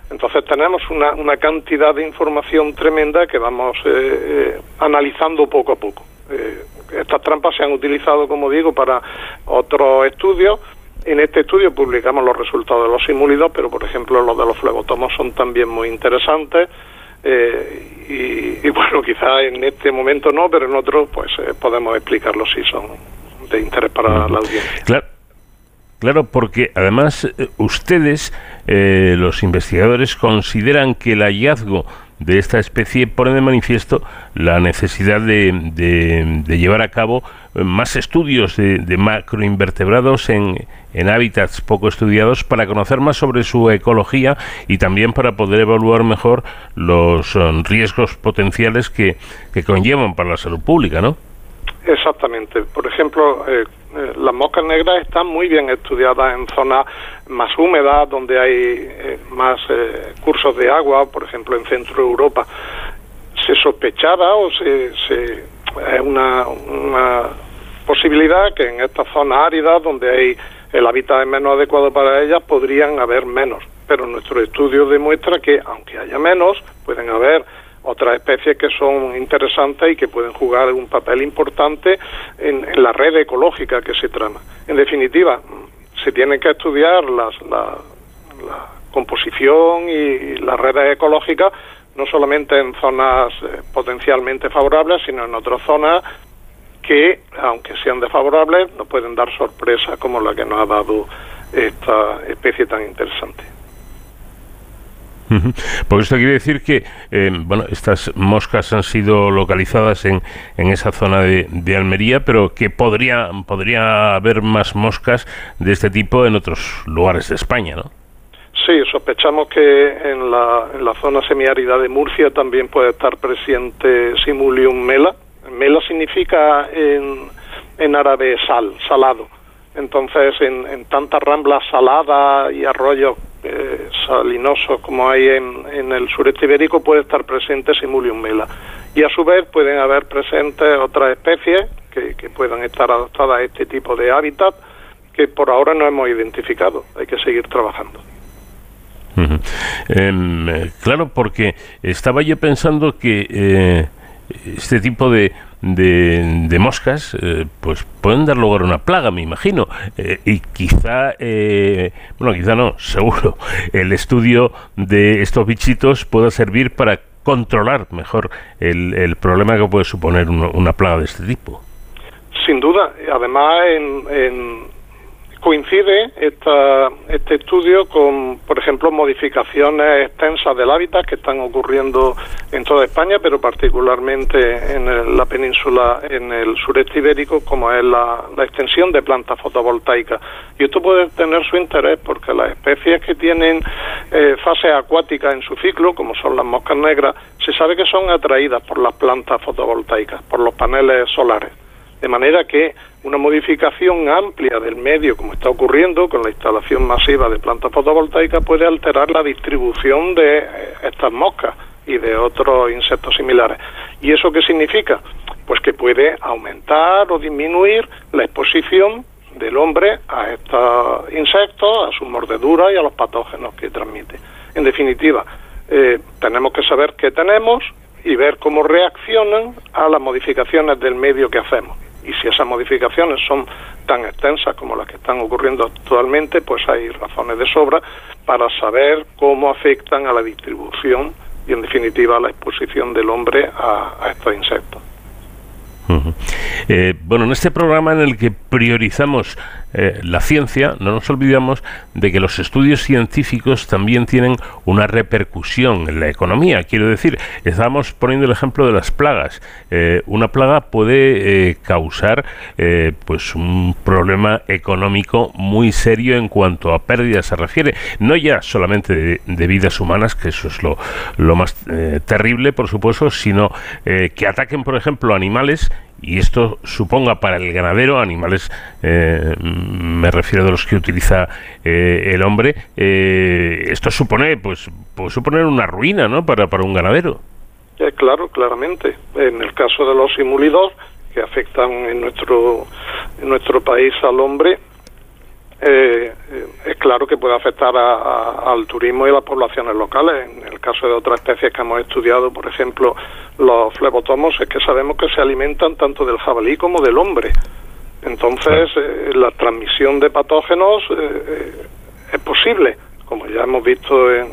Entonces tenemos una, una cantidad de información tremenda que vamos eh, eh, analizando poco a poco. Eh, estas trampas se han utilizado, como digo, para otros estudios. En este estudio publicamos los resultados de los simúlidos, pero por ejemplo los de los flegotomos son también muy interesantes. Eh, y, bueno, <laughs> quizá en este momento no, pero en otro pues eh, podemos explicarlo si son de interés para la audiencia.
Claro. Claro, porque además eh, ustedes, los investigadores, consideran que el hallazgo de esta especie pone de manifiesto la necesidad de, de, llevar a cabo más estudios de, de macroinvertebrados en, en, hábitats poco estudiados para conocer más sobre su ecología y también para poder evaluar mejor los um, riesgos potenciales que, que conllevan para la salud pública, ¿no?
Exactamente. Por ejemplo, eh, eh, las moscas negras están muy bien estudiadas en zonas más húmedas, donde hay eh, más cursos de agua, por ejemplo, en Centro Europa. Se sospechaba o se, se una, una posibilidad que en estas zonas áridas, donde hay el hábitat es menos adecuado para ellas, podrían haber menos. Pero nuestro estudio demuestra que, aunque haya menos, pueden haber otras especies que son interesantes y que pueden jugar un papel importante en, la red ecológica que se trama. En definitiva, se tiene que estudiar la, composición y las redes ecológicas no solamente en zonas eh, potencialmente favorables, sino en otras zonas que, aunque sean desfavorables, nos pueden dar sorpresas como la que nos ha dado esta especie tan interesante.
Porque esto quiere decir que eh, bueno, estas moscas han sido localizadas en, en esa zona de, de, Almería, pero que podría, podría haber más moscas de este tipo en otros lugares de España, ¿no?
Sí, sospechamos que en la, en la zona semiárida de Murcia también puede estar presente Simulium mela. Mela significa en, en árabe sal, salado. Entonces, en, en tantas ramblas saladas y arroyos eh, salinosos como hay en, en, el sureste ibérico puede estar presente Simulium mela. Y a su vez pueden haber presentes otras especies que, que puedan estar adaptadas a este tipo de hábitat que por ahora no hemos identificado. Hay que seguir trabajando.
Em, claro, porque estaba yo pensando que eh, este tipo de, de, moscas eh, pues pueden dar lugar a una plaga, me imagino. Eh, y quizá, bueno, quizá no, <laughs> seguro, el estudio de estos bichitos pueda servir para controlar mejor el, el problema que puede suponer una, plaga de este tipo.
Sin duda, además en coincide esta, este estudio con, por ejemplo, modificaciones extensas del hábitat que están ocurriendo en toda España, pero particularmente en la península, en el sureste ibérico, como es la, extensión de plantas fotovoltaicas. Y esto puede tener su interés porque las especies que tienen eh, fase acuática en su ciclo, como son las moscas negras, se sabe que son atraídas por las plantas fotovoltaicas, por los paneles solares. De manera que una modificación amplia del medio, como está ocurriendo con la instalación masiva de plantas fotovoltaicas, puede alterar la distribución de eh, estas moscas y de otros insectos similares. ¿Y eso qué significa? Pues que puede aumentar o disminuir la exposición del hombre a estos insectos, a sus mordeduras y a los patógenos que transmite. En definitiva, eh, tenemos que saber qué tenemos y ver cómo reaccionan a las modificaciones del medio que hacemos y si esas modificaciones son tan extensas como las que están ocurriendo actualmente, pues hay razones de sobra para saber cómo afectan a la distribución y en definitiva a la exposición del hombre a, estos insectos.
Eh, bueno, en este programa en el que priorizamos eh, la ciencia, no nos olvidamos de que los estudios científicos también tienen una repercusión en la economía. Quiero decir, estamos poniendo el ejemplo de las plagas. Eh, una plaga puede eh, causar pues un problema económico muy serio en cuanto a pérdidas se refiere. No ya solamente de, vidas humanas, que eso es lo, lo más terrible, por supuesto, sino que ataquen, por ejemplo, animales y esto suponga para el ganadero animales eh, me refiero de los que utiliza eh, el hombre eh, esto supone pues puede suponer una ruina no para, para un ganadero.
Claro claramente. En el caso de los simulidos que afectan en nuestro, en nuestro país al hombre, eh, es claro que puede afectar al turismo y a las poblaciones locales. En el caso de otras especies que hemos estudiado, por ejemplo, los flebotomos, es que sabemos que se alimentan tanto del jabalí como del hombre. Entonces, eh, la transmisión de patógenos eh, es posible, como ya hemos visto en,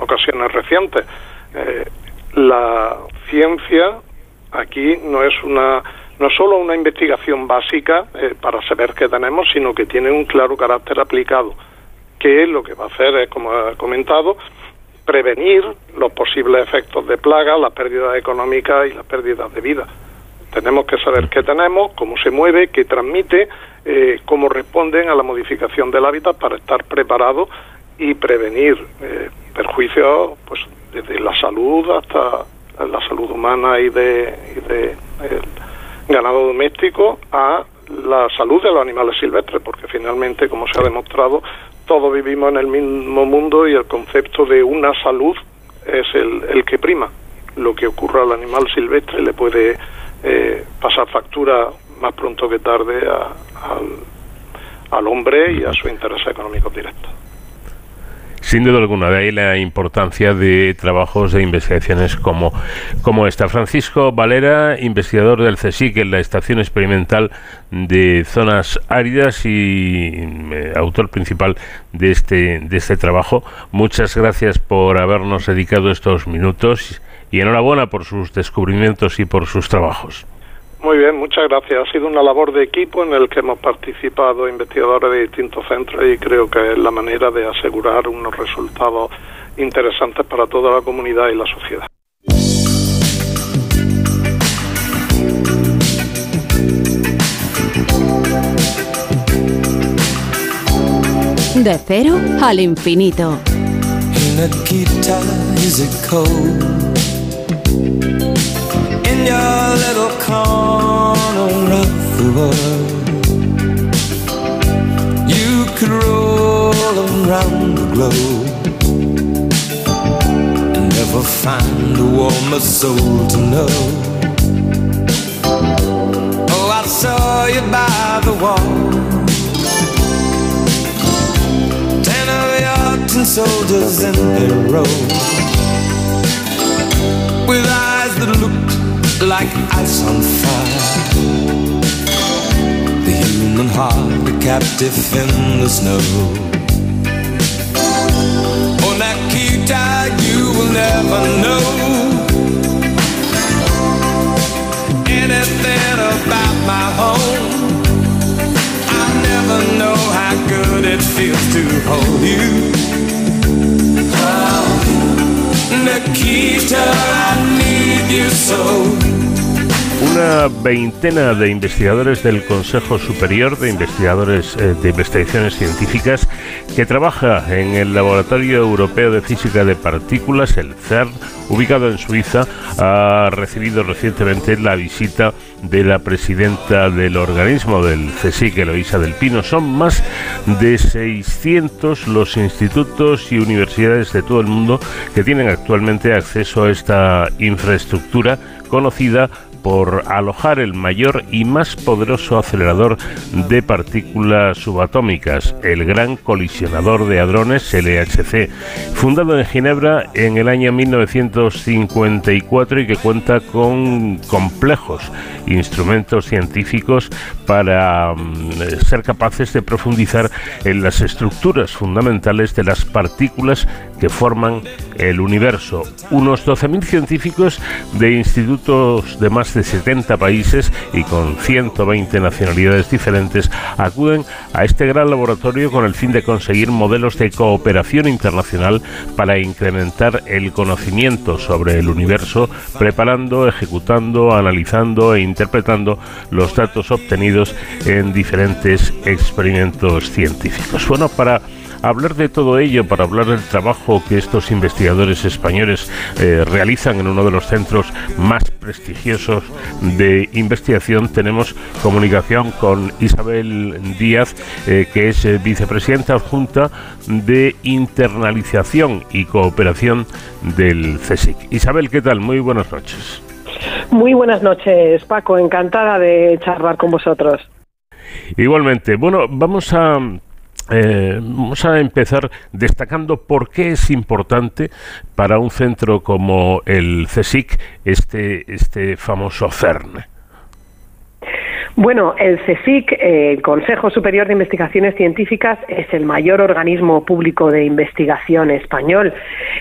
ocasiones recientes. la ciencia aquí no es una no solo una investigación básica eh, para saber qué tenemos, sino que tiene un claro carácter aplicado, que lo que va a hacer es, como he comentado, prevenir los posibles efectos de plaga, las pérdidas económicas y las pérdidas de vida. Tenemos que saber qué tenemos, cómo se mueve, qué transmite, eh, cómo responden a la modificación del hábitat para estar preparados y prevenir eh, perjuicios pues desde la salud hasta la salud humana y de, y de ganado doméstico a la salud de los animales silvestres, porque finalmente, como se ha demostrado, todos vivimos en el mismo mundo y el concepto de una salud es el, que prima. Lo que ocurra al animal silvestre le puede eh, pasar factura más pronto que tarde al, al hombre y a su interés económico directo.
Sin duda alguna, de ahí la importancia de trabajos de investigaciones como, como esta. Francisco Valera, investigador del CSIC en la Estación Experimental de Zonas Áridas y eh, autor principal de este, de este trabajo. Muchas gracias por habernos dedicado estos minutos y enhorabuena por sus descubrimientos y por sus trabajos.
Muy bien, muchas gracias. Ha sido una labor de equipo en el que hemos participado investigadores de distintos centros y creo que es la manera de asegurar unos resultados interesantes para toda la comunidad y la sociedad.
De cero al infinito.
in your little corner of the world. You could roll around the globe and never find a warmer soul to know. Oh, I saw you by the wall. Ten of your tin soldiers in a row with eyes that looked like ice on fire. The human heart, a captive in the snow. Oh, Nikita, you will never know anything about my home. I never know how good it feels to hold you. Nikita, I need you so.
Una veintena de investigadores del Consejo Superior de Investigadores eh, de Investigaciones Científicas que trabaja en el Laboratorio Europeo de Física de Partículas, el CERN, ubicado en Suiza, ha recibido recientemente la visita de la presidenta del organismo del CSIC, Eloisa del Pino. Son más de 600 los institutos y universidades de todo el mundo que tienen actualmente acceso a esta infraestructura conocida por alojar el mayor y más poderoso acelerador de partículas subatómicas, el Gran Colisionador de Hadrones LHC, fundado en Ginebra en el año 1954 y que cuenta con complejos instrumentos científicos para mm, ser capaces de profundizar en las estructuras fundamentales de las partículas que forman el universo. Unos 12.000 científicos de institutos de más de 70 países y con 120 nacionalidades diferentes acuden a este gran laboratorio con el fin de conseguir modelos de cooperación internacional para incrementar el conocimiento sobre el universo, preparando, ejecutando, analizando e interpretando los datos obtenidos en diferentes experimentos científicos. Bueno, para hablar de todo ello, para hablar del trabajo que estos investigadores españoles eh, realizan en uno de los centros más prestigiosos de investigación, tenemos comunicación con Isabel Díaz, eh, que es eh, vicepresidenta adjunta de internalización y cooperación del CSIC. Isabel, ¿qué tal? Muy buenas noches.
Muy buenas noches, Paco. Encantada de charlar con vosotros.
Igualmente. Bueno, vamos a eh, vamos a empezar destacando por qué es importante para un centro como el CSIC este, este famoso CERN.
Bueno, el CSIC, eh, el Consejo Superior de Investigaciones Científicas, es el mayor organismo público de investigación español.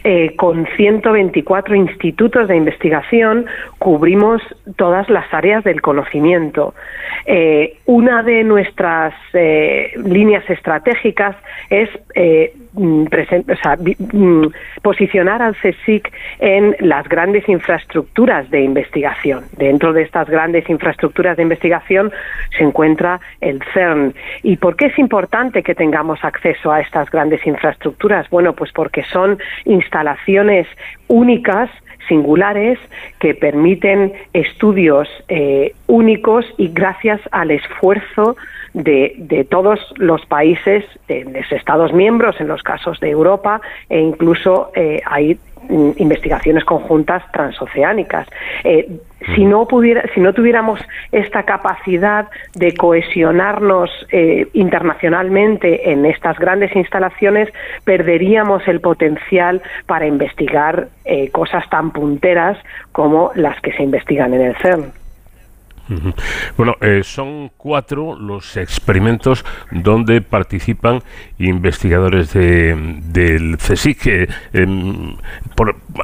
Eh, con 124 institutos de investigación cubrimos todas las áreas del conocimiento. Eh, una de nuestras líneas estratégicas es mm, mm, posicionar al CSIC en las grandes infraestructuras de investigación. Dentro de estas grandes infraestructuras de investigación, se encuentra el CERN. ¿Y por qué es importante que tengamos acceso a estas grandes infraestructuras? Bueno, pues porque son instalaciones únicas singulares que permiten estudios eh, únicos y gracias al esfuerzo de, todos los países, de, los Estados miembros, en los casos de Europa, e incluso eh, hay investigaciones conjuntas transoceánicas. Eh, si no pudiera, si no tuviéramos esta capacidad de cohesionarnos eh, internacionalmente en estas grandes instalaciones, perderíamos el potencial para investigar cosas tan punteras como las que se investigan en el CERN.
Bueno, eh, son cuatro los experimentos donde participan investigadores del CSIC. Eh, em,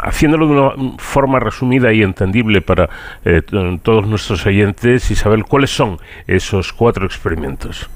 haciéndolo de una forma resumida y entendible para eh, todos nuestros oyentes, Isabel, ¿cuáles son esos cuatro experimentos?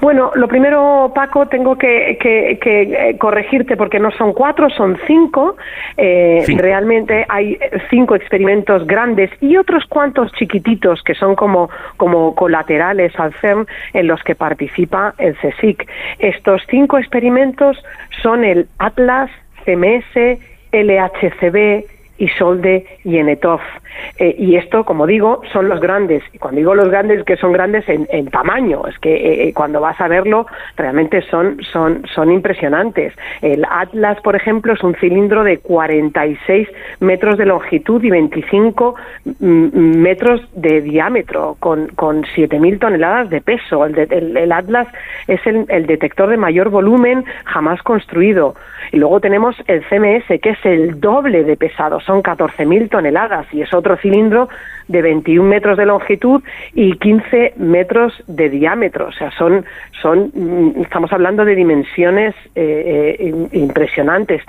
Bueno, lo primero, Paco, tengo que, eh, corregirte porque no son cuatro, son cinco. Eh, realmente hay cinco experimentos grandes y otros cuantos chiquititos que son como, como colaterales al CERN en los que participa el CSIC. Estos cinco experimentos son el Atlas, CMS, LHCb, Isolde y Enetov. Eh, y esto, como digo, son los grandes. Y cuando digo los grandes, que son grandes en, tamaño, es que eh, eh, cuando vas a verlo, realmente son, son, son impresionantes. El Atlas, por ejemplo, es un cilindro de 46 metros de longitud y 25 mm, metros de diámetro, con, con 7.000 toneladas de peso. El, el, Atlas es el, el detector de mayor volumen jamás construido. Y luego tenemos el CMS, que es el doble de pesado, son 14.000 toneladas y es otro cilindro de 21 metros de longitud y 15 metros de diámetro. O sea, son, son mm, estamos hablando de dimensiones eh, eh, impresionantes.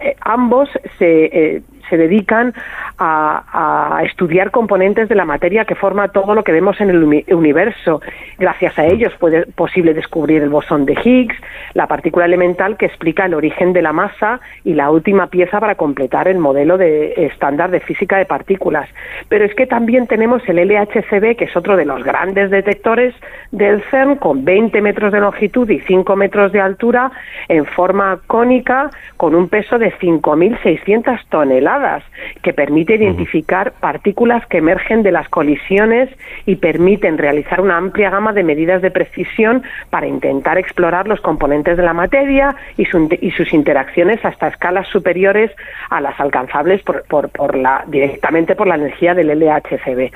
Eh, ambos se se dedican a, estudiar componentes de la materia que forma todo lo que vemos en el universo. Gracias a ellos fue posible descubrir el bosón de Higgs, la partícula elemental que explica el origen de la masa y la última pieza para completar el modelo de estándar de física de partículas. Pero es que también tenemos el LHCb, que es otro de los grandes detectores del CERN, con 20 metros de longitud y 5 metros de altura, en forma cónica, con un peso de 5.600 toneladas que permite identificar partículas que emergen de las colisiones y permiten realizar una amplia gama de medidas de precisión para intentar explorar los componentes de la materia y, sus interacciones hasta escalas superiores a las alcanzables por, la, directamente por la energía del LHCb.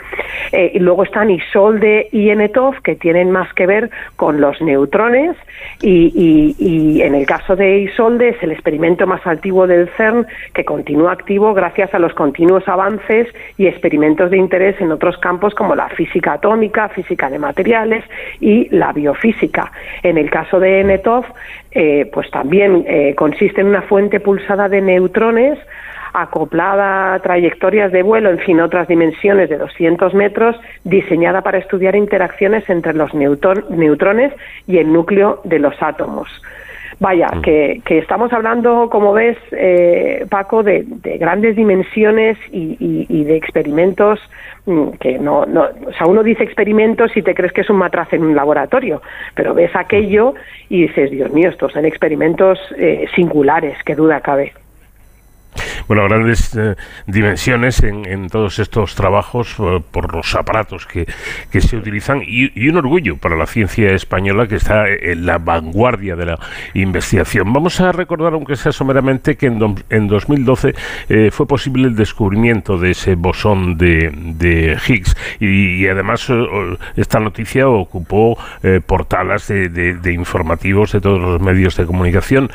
Eh, y luego están Isolde y Enetov, que tienen más que ver con los neutrones y, y en el caso de Isolde es el experimento más antiguo del CERN que continúa activo gracias a los continuos avances y experimentos de interés en otros campos como la física atómica, física de materiales y la biofísica. En el caso de Netov, eh, pues también eh, consiste en una fuente pulsada de neutrones acoplada a trayectorias de vuelo, en fin, otras dimensiones de 200 metros, diseñada para estudiar interacciones entre los neutrones y el núcleo de los átomos. Vaya, mm. que, estamos hablando, como ves, eh, Paco, de, grandes dimensiones y, de experimentos mm, que no, no, o sea, uno dice experimentos y te crees que es un matraz en un laboratorio, pero ves aquello y dices, Dios mío, estos son experimentos eh, singulares, qué duda cabe.
Bueno, grandes eh, dimensiones en, todos estos trabajos eh, por los aparatos que, se utilizan y, un orgullo para la ciencia española que está en la vanguardia de la investigación. Vamos a recordar, aunque sea someramente, que en, en 2012 eh, fue posible el descubrimiento de ese bosón de, Higgs y, además esta noticia ocupó portadas de, informativos de todos los medios de comunicación,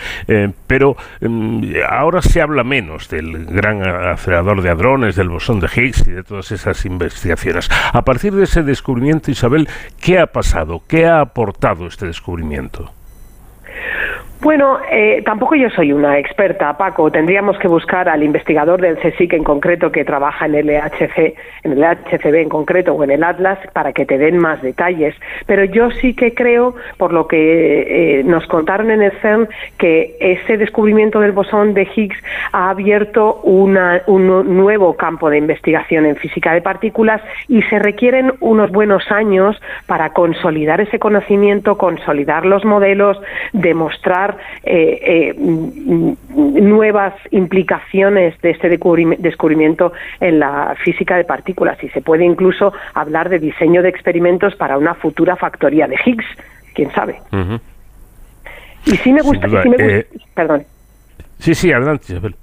pero mm, ahora se habla menos del gran acelerador de hadrones, del bosón de Higgs y de todas esas investigaciones. A partir de ese descubrimiento, Isabel, ¿qué ha pasado? ¿Qué ha aportado este descubrimiento?
Bueno, eh, tampoco yo soy una experta, Paco. Tendríamos que buscar al investigador del CSIC en concreto que trabaja en el EHC, en el HCB en concreto o en el Atlas para que te den más detalles. Pero yo sí que creo, por lo que eh, nos contaron en el CERN, que ese descubrimiento del bosón de Higgs ha abierto un nuevo campo de investigación en física de partículas y se requieren unos buenos años para consolidar ese conocimiento, consolidar los modelos, demostrar eh, eh, nuevas implicaciones de este descubrimiento en la física de partículas y se puede incluso hablar de diseño de experimentos para una futura factoría de Higgs, quién sabe. Y sí me gusta,
eh,
perdón.
Sí, sí, adelante, Isabel.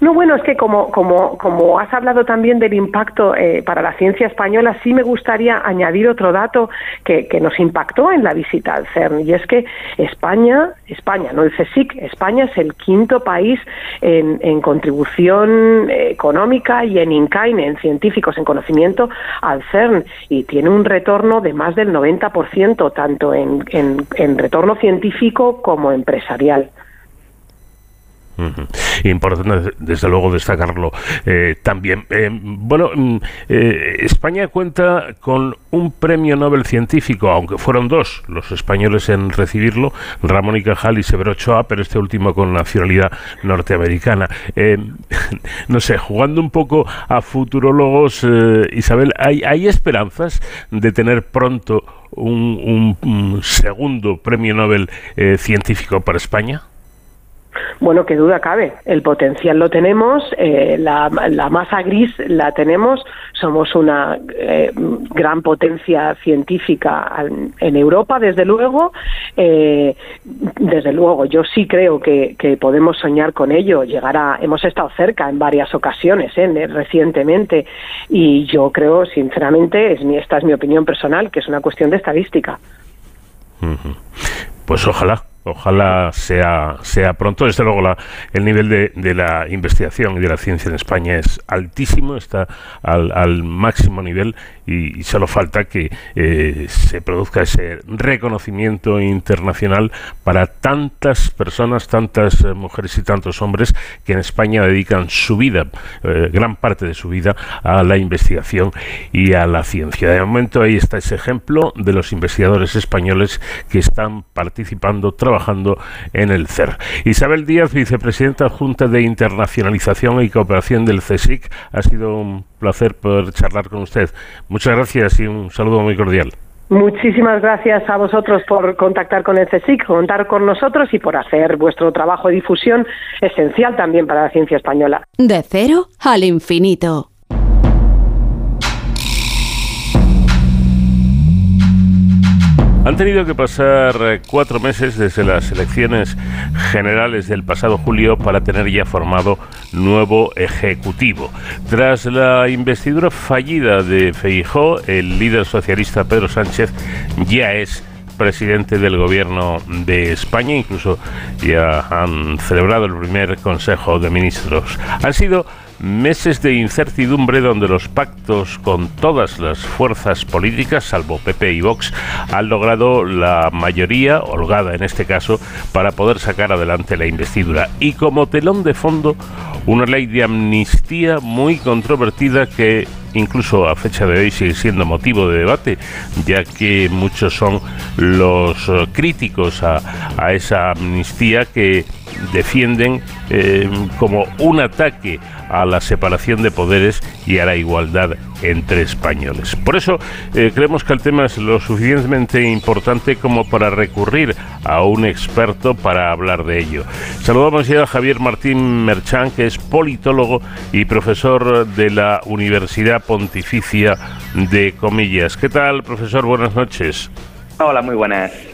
No, bueno, es que como, como, como has hablado también del impacto eh, para la ciencia española, sí me gustaría añadir otro dato que, que, nos impactó en la visita al CERN, y es que España, España, no el CSIC, España es el quinto país en, en contribución económica y en INCAINE, en científicos, en conocimiento al CERN, y tiene un retorno de más del 90%, tanto en, en retorno científico como empresarial.
Importante, desde luego, destacarlo eh, también. Eh, bueno, mm, eh, España cuenta con un premio Nobel científico, aunque fueron dos los españoles en recibirlo, Ramón y Cajal y Severo Ochoa, pero este último con nacionalidad norteamericana. <laughs> no sé, jugando un poco a futurólogos, Isabel, ¿hay, ¿hay esperanzas de tener pronto un, un segundo premio Nobel científico para España?
Bueno, qué duda cabe. El potencial lo tenemos, eh, la, masa gris la tenemos, somos una eh, gran potencia científica en Europa, desde luego. Eh, desde luego, yo sí creo que, podemos soñar con ello. Llegar a, hemos estado cerca en varias ocasiones, recientemente, y yo creo, sinceramente, es mi, esta es mi opinión personal, que es una cuestión de estadística.
Pues ojalá, Ojalá sea, sea pronto. Desde luego, la, el nivel de, la investigación y de la ciencia en España es altísimo, está al, al máximo nivel y, solo falta que eh, se produzca ese reconocimiento internacional para tantas personas, tantas eh, mujeres y tantos hombres que en España dedican su vida, eh, gran parte de su vida, a la investigación y a la ciencia. De momento ahí está ese ejemplo de los investigadores españoles que están participando, trabajando trabajando en el CER. Isabel Díaz, vicepresidenta Junta de Internacionalización y Cooperación del CSIC, ha sido un placer poder charlar con usted. Muchas gracias y un saludo muy cordial.
Muchísimas gracias a vosotros por contactar con el CSIC, contar con nosotros y por hacer vuestro trabajo de difusión esencial también para la ciencia española.
De cero al infinito.
Han tenido que pasar eh, cuatro meses desde las elecciones generales del pasado julio para tener ya formado nuevo ejecutivo. Tras la investidura fallida de Feijó, el líder socialista Pedro Sánchez ya es presidente del gobierno de España, incluso ya han celebrado el primer Consejo de Ministros. Han sido meses de incertidumbre donde los pactos con todas las fuerzas políticas, salvo PP y Vox, han logrado la mayoría, holgada en este caso, para poder sacar adelante la investidura. Y como telón de fondo, una ley de amnistía muy controvertida que incluso a fecha de hoy sigue siendo motivo de debate, ya que muchos son los eh, críticos a, esa amnistía que defienden eh, como un ataque a la separación de poderes y a la igualdad entre españoles. Por eso eh, creemos que el tema es lo suficientemente importante como para recurrir a un experto para hablar de ello. Saludamos ya a Javier Martín Merchán, que es politólogo y profesor de la Universidad Pontificia de Comillas. ¿Qué tal, profesor? Buenas noches.
Hola, muy buenas.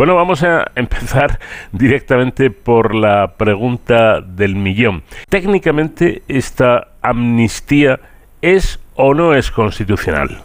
Bueno, vamos a <laughs> empezar directamente por la pregunta del millón. Técnicamente, esta amnistía es o no es constitucional.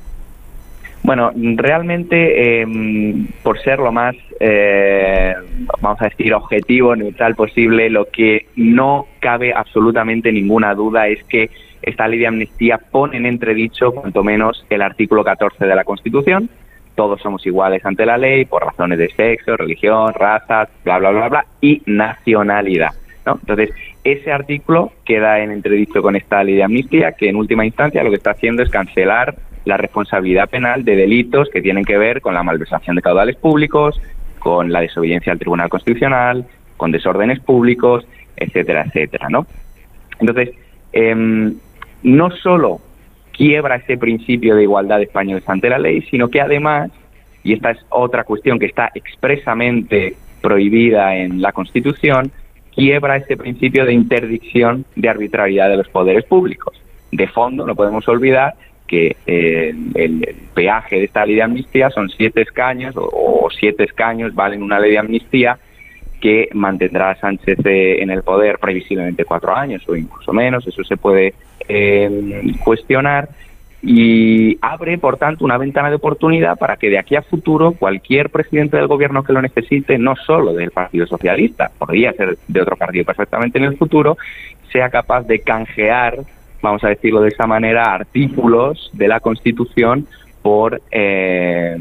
Bueno, realmente, em, por ser lo más, eh, vamos a decir, objetivo, neutral posible, lo que no cabe absolutamente ninguna duda es que esta ley de amnistía pone en entredicho, cuanto menos, el artículo 14 de la Constitución, todos somos iguales ante la ley por razones de sexo, religión, raza, bla, bla, bla, bla, y nacionalidad. ¿no? Entonces, ese artículo queda en entredicho con esta ley de amnistía, que en última instancia lo que está haciendo es cancelar la responsabilidad penal de delitos que tienen que ver con la malversación de caudales públicos, con la desobediencia al Tribunal Constitucional, con desórdenes públicos, etcétera, etcétera, ¿no? Entonces, em, no solo quiebra ese principio de igualdad de españoles ante la ley, sino que además, y esta es otra cuestión que está expresamente prohibida en la Constitución, quiebra ese principio de interdicción de arbitrariedad de los poderes públicos. De fondo, no podemos olvidar que eh, el, peaje de esta ley de amnistía son siete escaños o, o, siete escaños valen una ley de amnistía que mantendrá a Sánchez eh, en el poder previsiblemente cuatro años o incluso menos. Eso se puede eh, cuestionar y abre, por tanto, una ventana de oportunidad para que de aquí a futuro cualquier presidente del gobierno que lo necesite, no solo del Partido Socialista, podría ser de otro partido perfectamente en el futuro, sea capaz de canjear, vamos a decirlo de esa manera, artículos de la Constitución por eh,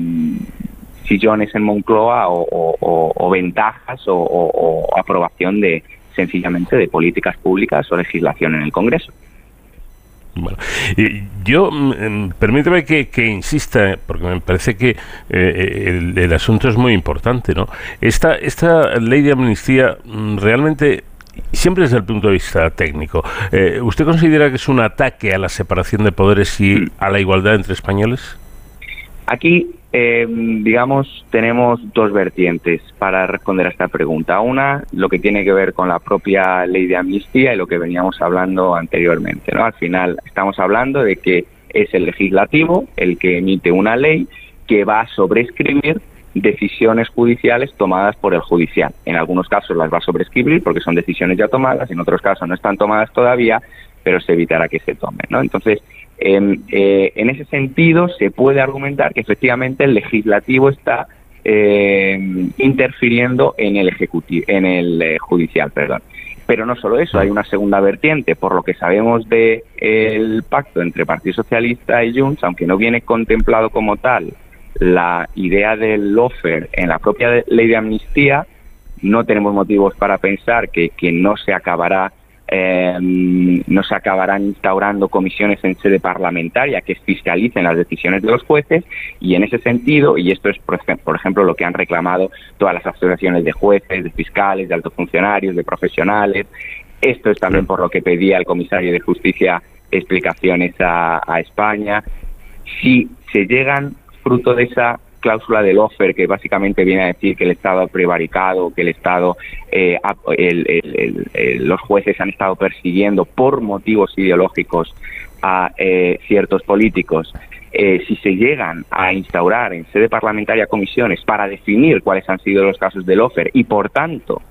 sillones en Moncloa o, ventajas o aprobación de sencillamente de políticas públicas o legislación en el Congreso.
Bueno, yo, mm, em, permíteme que, insista, porque me parece que eh, el, asunto es muy importante, ¿no? Esta, esta ley de amnistía mm, realmente siempre desde el punto de vista técnico, eh, ¿usted considera que es un ataque a la separación de poderes y a la igualdad entre españoles?
Aquí, eh, digamos, tenemos dos vertientes para responder a esta pregunta. Una, lo que tiene que ver con la propia ley de amnistía y lo que veníamos hablando anteriormente. ¿no? Al final, estamos hablando de que es el legislativo el que emite una ley que va a sobrescribir decisiones judiciales tomadas por el judicial. En algunos casos las va a sobrescribir porque son decisiones ya tomadas, en otros casos no están tomadas todavía, pero se evitará que se tomen. ¿no? Entonces, eh, en ese sentido, se puede argumentar que efectivamente el legislativo está eh, interfiriendo en el ejecutivo, en el eh, judicial, perdón. Pero no solo eso, hay una segunda vertiente, por lo que sabemos del el pacto entre Partido Socialista y Junts, aunque no viene contemplado como tal la idea del offer en la propia ley de amnistía, no tenemos motivos para pensar que no se acabará eh, no se acabarán instaurando comisiones en sede parlamentaria que fiscalicen las decisiones de los jueces y en ese sentido, y esto es por ejemplo lo que han reclamado todas las asociaciones de jueces, de fiscales, de altos funcionarios, de profesionales, esto es también por lo que pedía el comisario de justicia explicaciones a, a España. Si se llegan fruto de esa cláusula del offer que básicamente viene a decir que el Estado ha prevaricado, que el Estado, eh, los jueces han estado persiguiendo por motivos ideológicos a eh, ciertos políticos. Eh, si se llegan a instaurar en sede parlamentaria comisiones para definir cuáles han sido los casos del offer y, por tanto,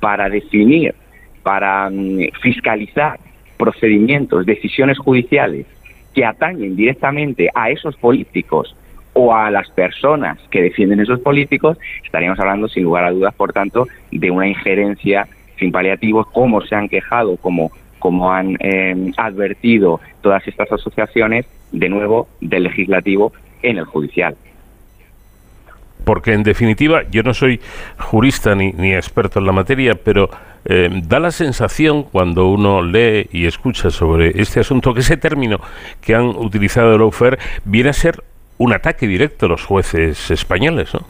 para definir, para mm, fiscalizar procedimientos, decisiones judiciales que atañen directamente a esos políticos o a las personas que defienden esos políticos, estaríamos hablando sin lugar a dudas, por tanto, de una injerencia sin paliativos, como se han quejado, como, como han eh, advertido todas estas asociaciones, de nuevo, del legislativo en el judicial.
Porque en definitiva yo no soy jurista ni, ni experto en la materia, pero eh, da la sensación cuando uno lee y escucha sobre este asunto que ese término que han utilizado el UFER viene a ser un ataque directo a los jueces españoles, ¿no?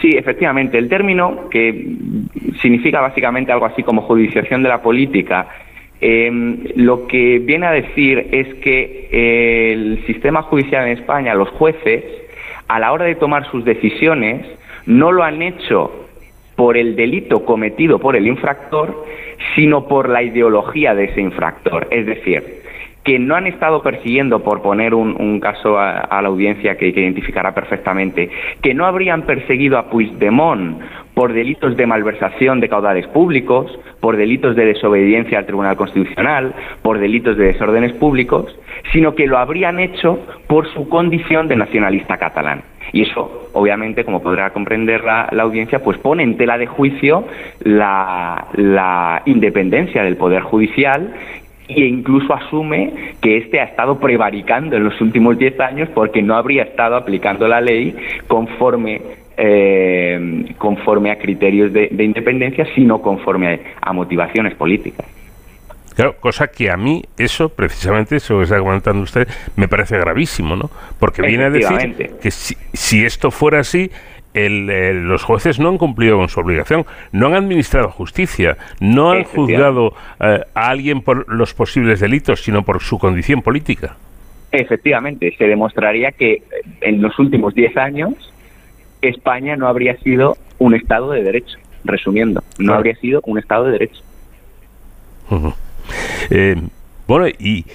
Sí, efectivamente. El término, que significa básicamente algo así como judiciación de la política, em, lo que viene a decir es que el sistema judicial en España, los jueces, a la hora de tomar sus decisiones, no lo han hecho por el delito cometido por el infractor, sino por la ideología de ese infractor. Es decir, que no han estado persiguiendo, por poner un, caso a, la audiencia que, identificará perfectamente, que no habrían perseguido a Puigdemont por delitos de malversación de caudales públicos, por delitos de desobediencia al Tribunal Constitucional, por delitos de desórdenes públicos, sino que lo habrían hecho por su condición de nacionalista catalán. Y eso, obviamente, como podrá comprender la, audiencia, pues pone en tela de juicio la independencia del Poder Judicial e incluso asume que éste ha estado prevaricando en los últimos diez años porque no habría estado aplicando la ley conforme eh, conforme a criterios de, independencia, sino conforme a, motivaciones políticas.
Claro, cosa que a mí eso, precisamente, eso que está comentando usted, me parece gravísimo, ¿no? Porque viene a decir que si, si esto fuera así, los jueces no han cumplido con su obligación, no han administrado justicia, no han juzgado eh, a alguien por los posibles delitos, sino por su condición política.
Efectivamente, se demostraría que en los últimos 10 años España no habría sido un Estado de Derecho, resumiendo, no habría sido un Estado de Derecho.
Eh, bueno, y,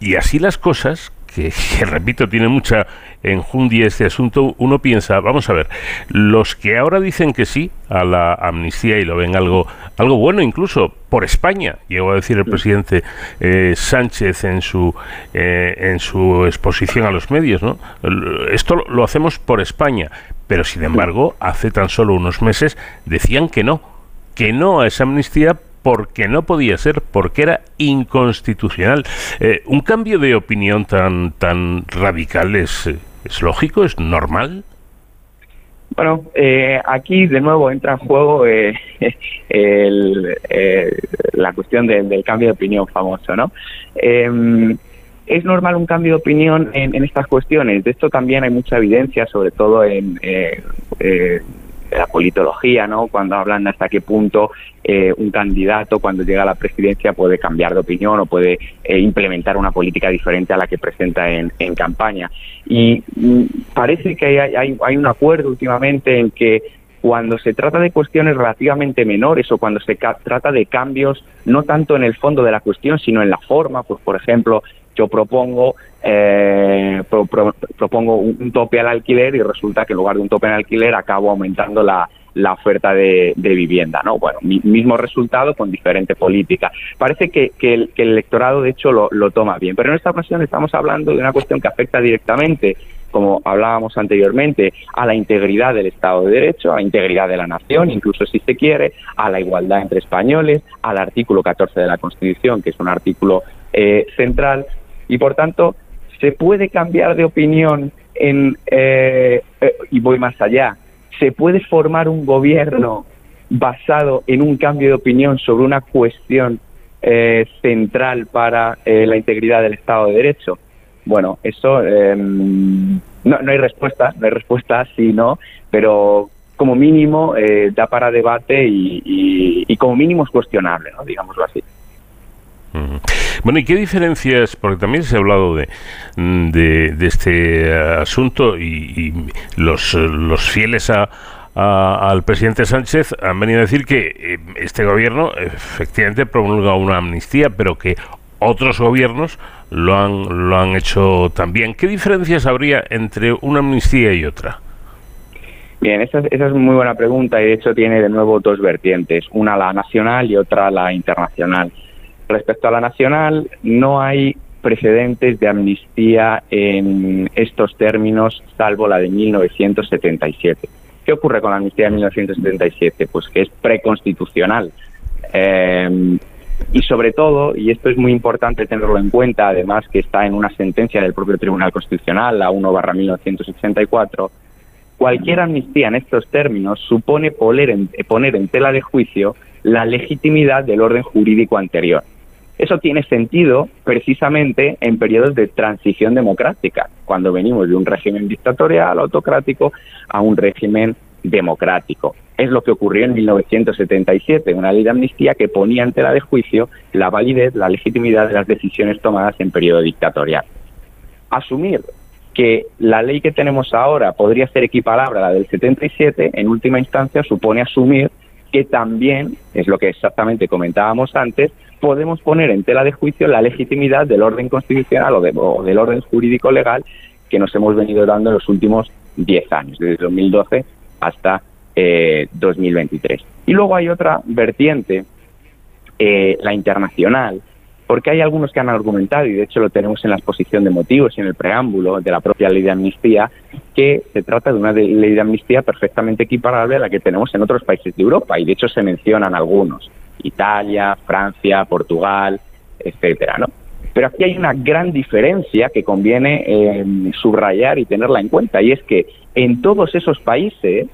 y así las cosas, que, repito, tiene mucha enjundia este asunto, uno piensa, vamos a ver, los que ahora dicen que sí a la amnistía y lo ven algo, algo bueno incluso por España, llegó a decir el presidente eh, Sánchez en su, eh, en su exposición a los medios, ¿no? Esto lo hacemos por España, pero sin embargo, hace tan solo unos meses decían que no, que no a esa amnistía porque no podía ser, porque era inconstitucional. Eh, un cambio de opinión tan, tan radical es, es lógico, es normal.
Bueno, eh, aquí de nuevo entra en juego eh, <laughs> la cuestión del cambio de opinión famoso, ¿no? Em, es normal un cambio de opinión en, en, estas cuestiones. De esto también hay mucha evidencia, sobre todo en la politología, ¿no? Cuando hablan hasta qué punto eh, un candidato cuando llega a la presidencia puede cambiar de opinión o puede eh, implementar una política diferente a la que presenta en, campaña. Y mm, parece que hay, hay, un acuerdo últimamente en que cuando se trata de cuestiones relativamente menores o cuando se trata de cambios no tanto en el fondo de la cuestión, sino en la forma, pues por ejemplo, yo propongo eh, propongo un, tope al alquiler y resulta que en lugar de un tope al alquiler acabo aumentando la, la oferta de, vivienda, ¿no? Bueno, mismo resultado con diferente política. Parece que, el, electorado, de hecho, lo, lo, toma bien, pero en esta ocasión estamos hablando de una cuestión que afecta directamente, como hablábamos anteriormente, a la integridad del Estado de Derecho, a la integridad de la nación, incluso si se quiere, a la igualdad entre españoles, al artículo 14 de la Constitución, que es un artículo eh, central, y por tanto se puede cambiar de opinión en, eh, eh, y voy más allá, se puede formar un gobierno basado en un cambio de opinión sobre una cuestión eh, central para la integridad del Estado de Derecho. Bueno, eso em, no, no, hay respuesta, no hay respuesta sí, no, pero como mínimo da para debate y, y como mínimo es cuestionable, ¿no? digámoslo así.
Bueno, ¿y qué diferencias? Porque también se ha hablado de, de, este asunto y, los, los fieles a, al presidente Sánchez han venido a decir que eh, este gobierno efectivamente promulga una amnistía, pero que otros gobiernos lo han, lo han hecho también. ¿Qué diferencias habría entre una amnistía y otra?
Bien, esa, esa, es muy buena pregunta y de hecho tiene de nuevo dos vertientes, una la nacional y otra la internacional. Respecto a la nacional, no hay precedentes de amnistía en estos términos, salvo la de 1977. ¿Qué ocurre con la amnistía de 1977? Pues que es preconstitucional. Eh, y sobre todo, y esto es muy importante tenerlo en cuenta, además que está en una sentencia del propio Tribunal Constitucional, la 1 barra 1984, cualquier amnistía en estos términos supone poner en, poner en tela de juicio la legitimidad del orden jurídico anterior. Eso tiene sentido precisamente en periodos de transición democrática, cuando venimos de un régimen dictatorial, autocrático, a un régimen democrático. Es lo que ocurrió en 1977, una ley de amnistía que ponía en tela de juicio la validez, la legitimidad de las decisiones tomadas en periodo dictatorial. Asumir que la ley que tenemos ahora podría ser equiparable a la del 77, en última instancia supone asumir que también, es lo que exactamente comentábamos antes, podemos poner en tela de juicio la legitimidad del orden constitucional o, del orden jurídico legal que nos hemos venido dando en los últimos 10 años, desde 2012 hasta 2023. Eh, y luego hay otra vertiente, eh, la internacional, porque hay algunos que han argumentado, y de hecho lo tenemos en la exposición de motivos y en el preámbulo de la propia ley de amnistía, que se trata de una ley de amnistía perfectamente equiparable a la que tenemos en otros países de Europa, y de hecho se mencionan algunos, Italia, Francia, Portugal, etcétera, ¿no? Pero aquí hay una gran diferencia que conviene eh, subrayar y tenerla en cuenta, y es que en todos esos países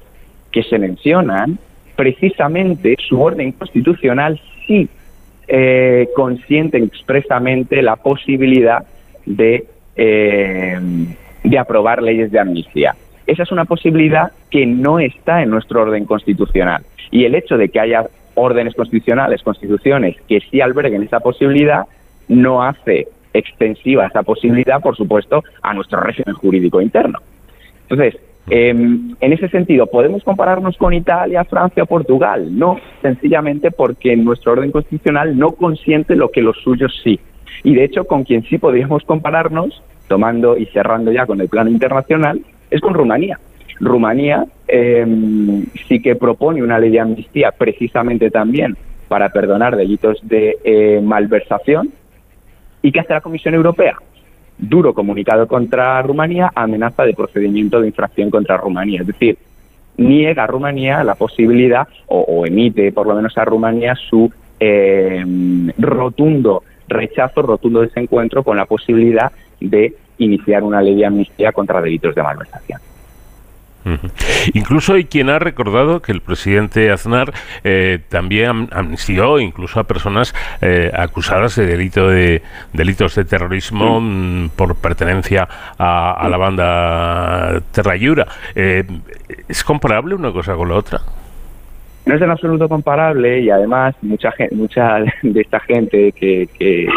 que se mencionan, precisamente su orden constitucional sí eh, consienten expresamente la posibilidad de, eh, de aprobar leyes de amnistía. Esa es una posibilidad que no está en nuestro orden constitucional. Y el hecho de que haya órdenes constitucionales, constituciones que sí alberguen esa posibilidad, no hace extensiva esa posibilidad, por supuesto, a nuestro régimen jurídico interno. Entonces, Em, en ese sentido, ¿podemos compararnos con Italia, Francia o Portugal? No, sencillamente porque nuestro orden constitucional no consiente lo que los suyos sí. Y de hecho, con quien sí podríamos compararnos, tomando y cerrando ya con el plano internacional, es con Rumanía. Rumanía em, sí que propone una ley de amnistía precisamente también para perdonar delitos de eh, malversación. ¿Y qué hace la Comisión Europea? duro comunicado contra Rumanía, amenaza de procedimiento de infracción contra Rumanía. Es decir, niega a Rumanía la posibilidad, o, emite por lo menos a Rumanía su eh, rotundo rechazo, rotundo desencuentro con la posibilidad de iniciar una ley de amnistía contra delitos de malversación.
Incluso hay quien ha recordado que el presidente Aznar eh, también amnistió incluso a personas eh, acusadas de delito de delitos de terrorismo mm, por pertenencia a, la banda Terrayura. Eh, ¿Es comparable una cosa con la otra?
No es en absoluto comparable y además mucha mucha <laughs> de esta gente que,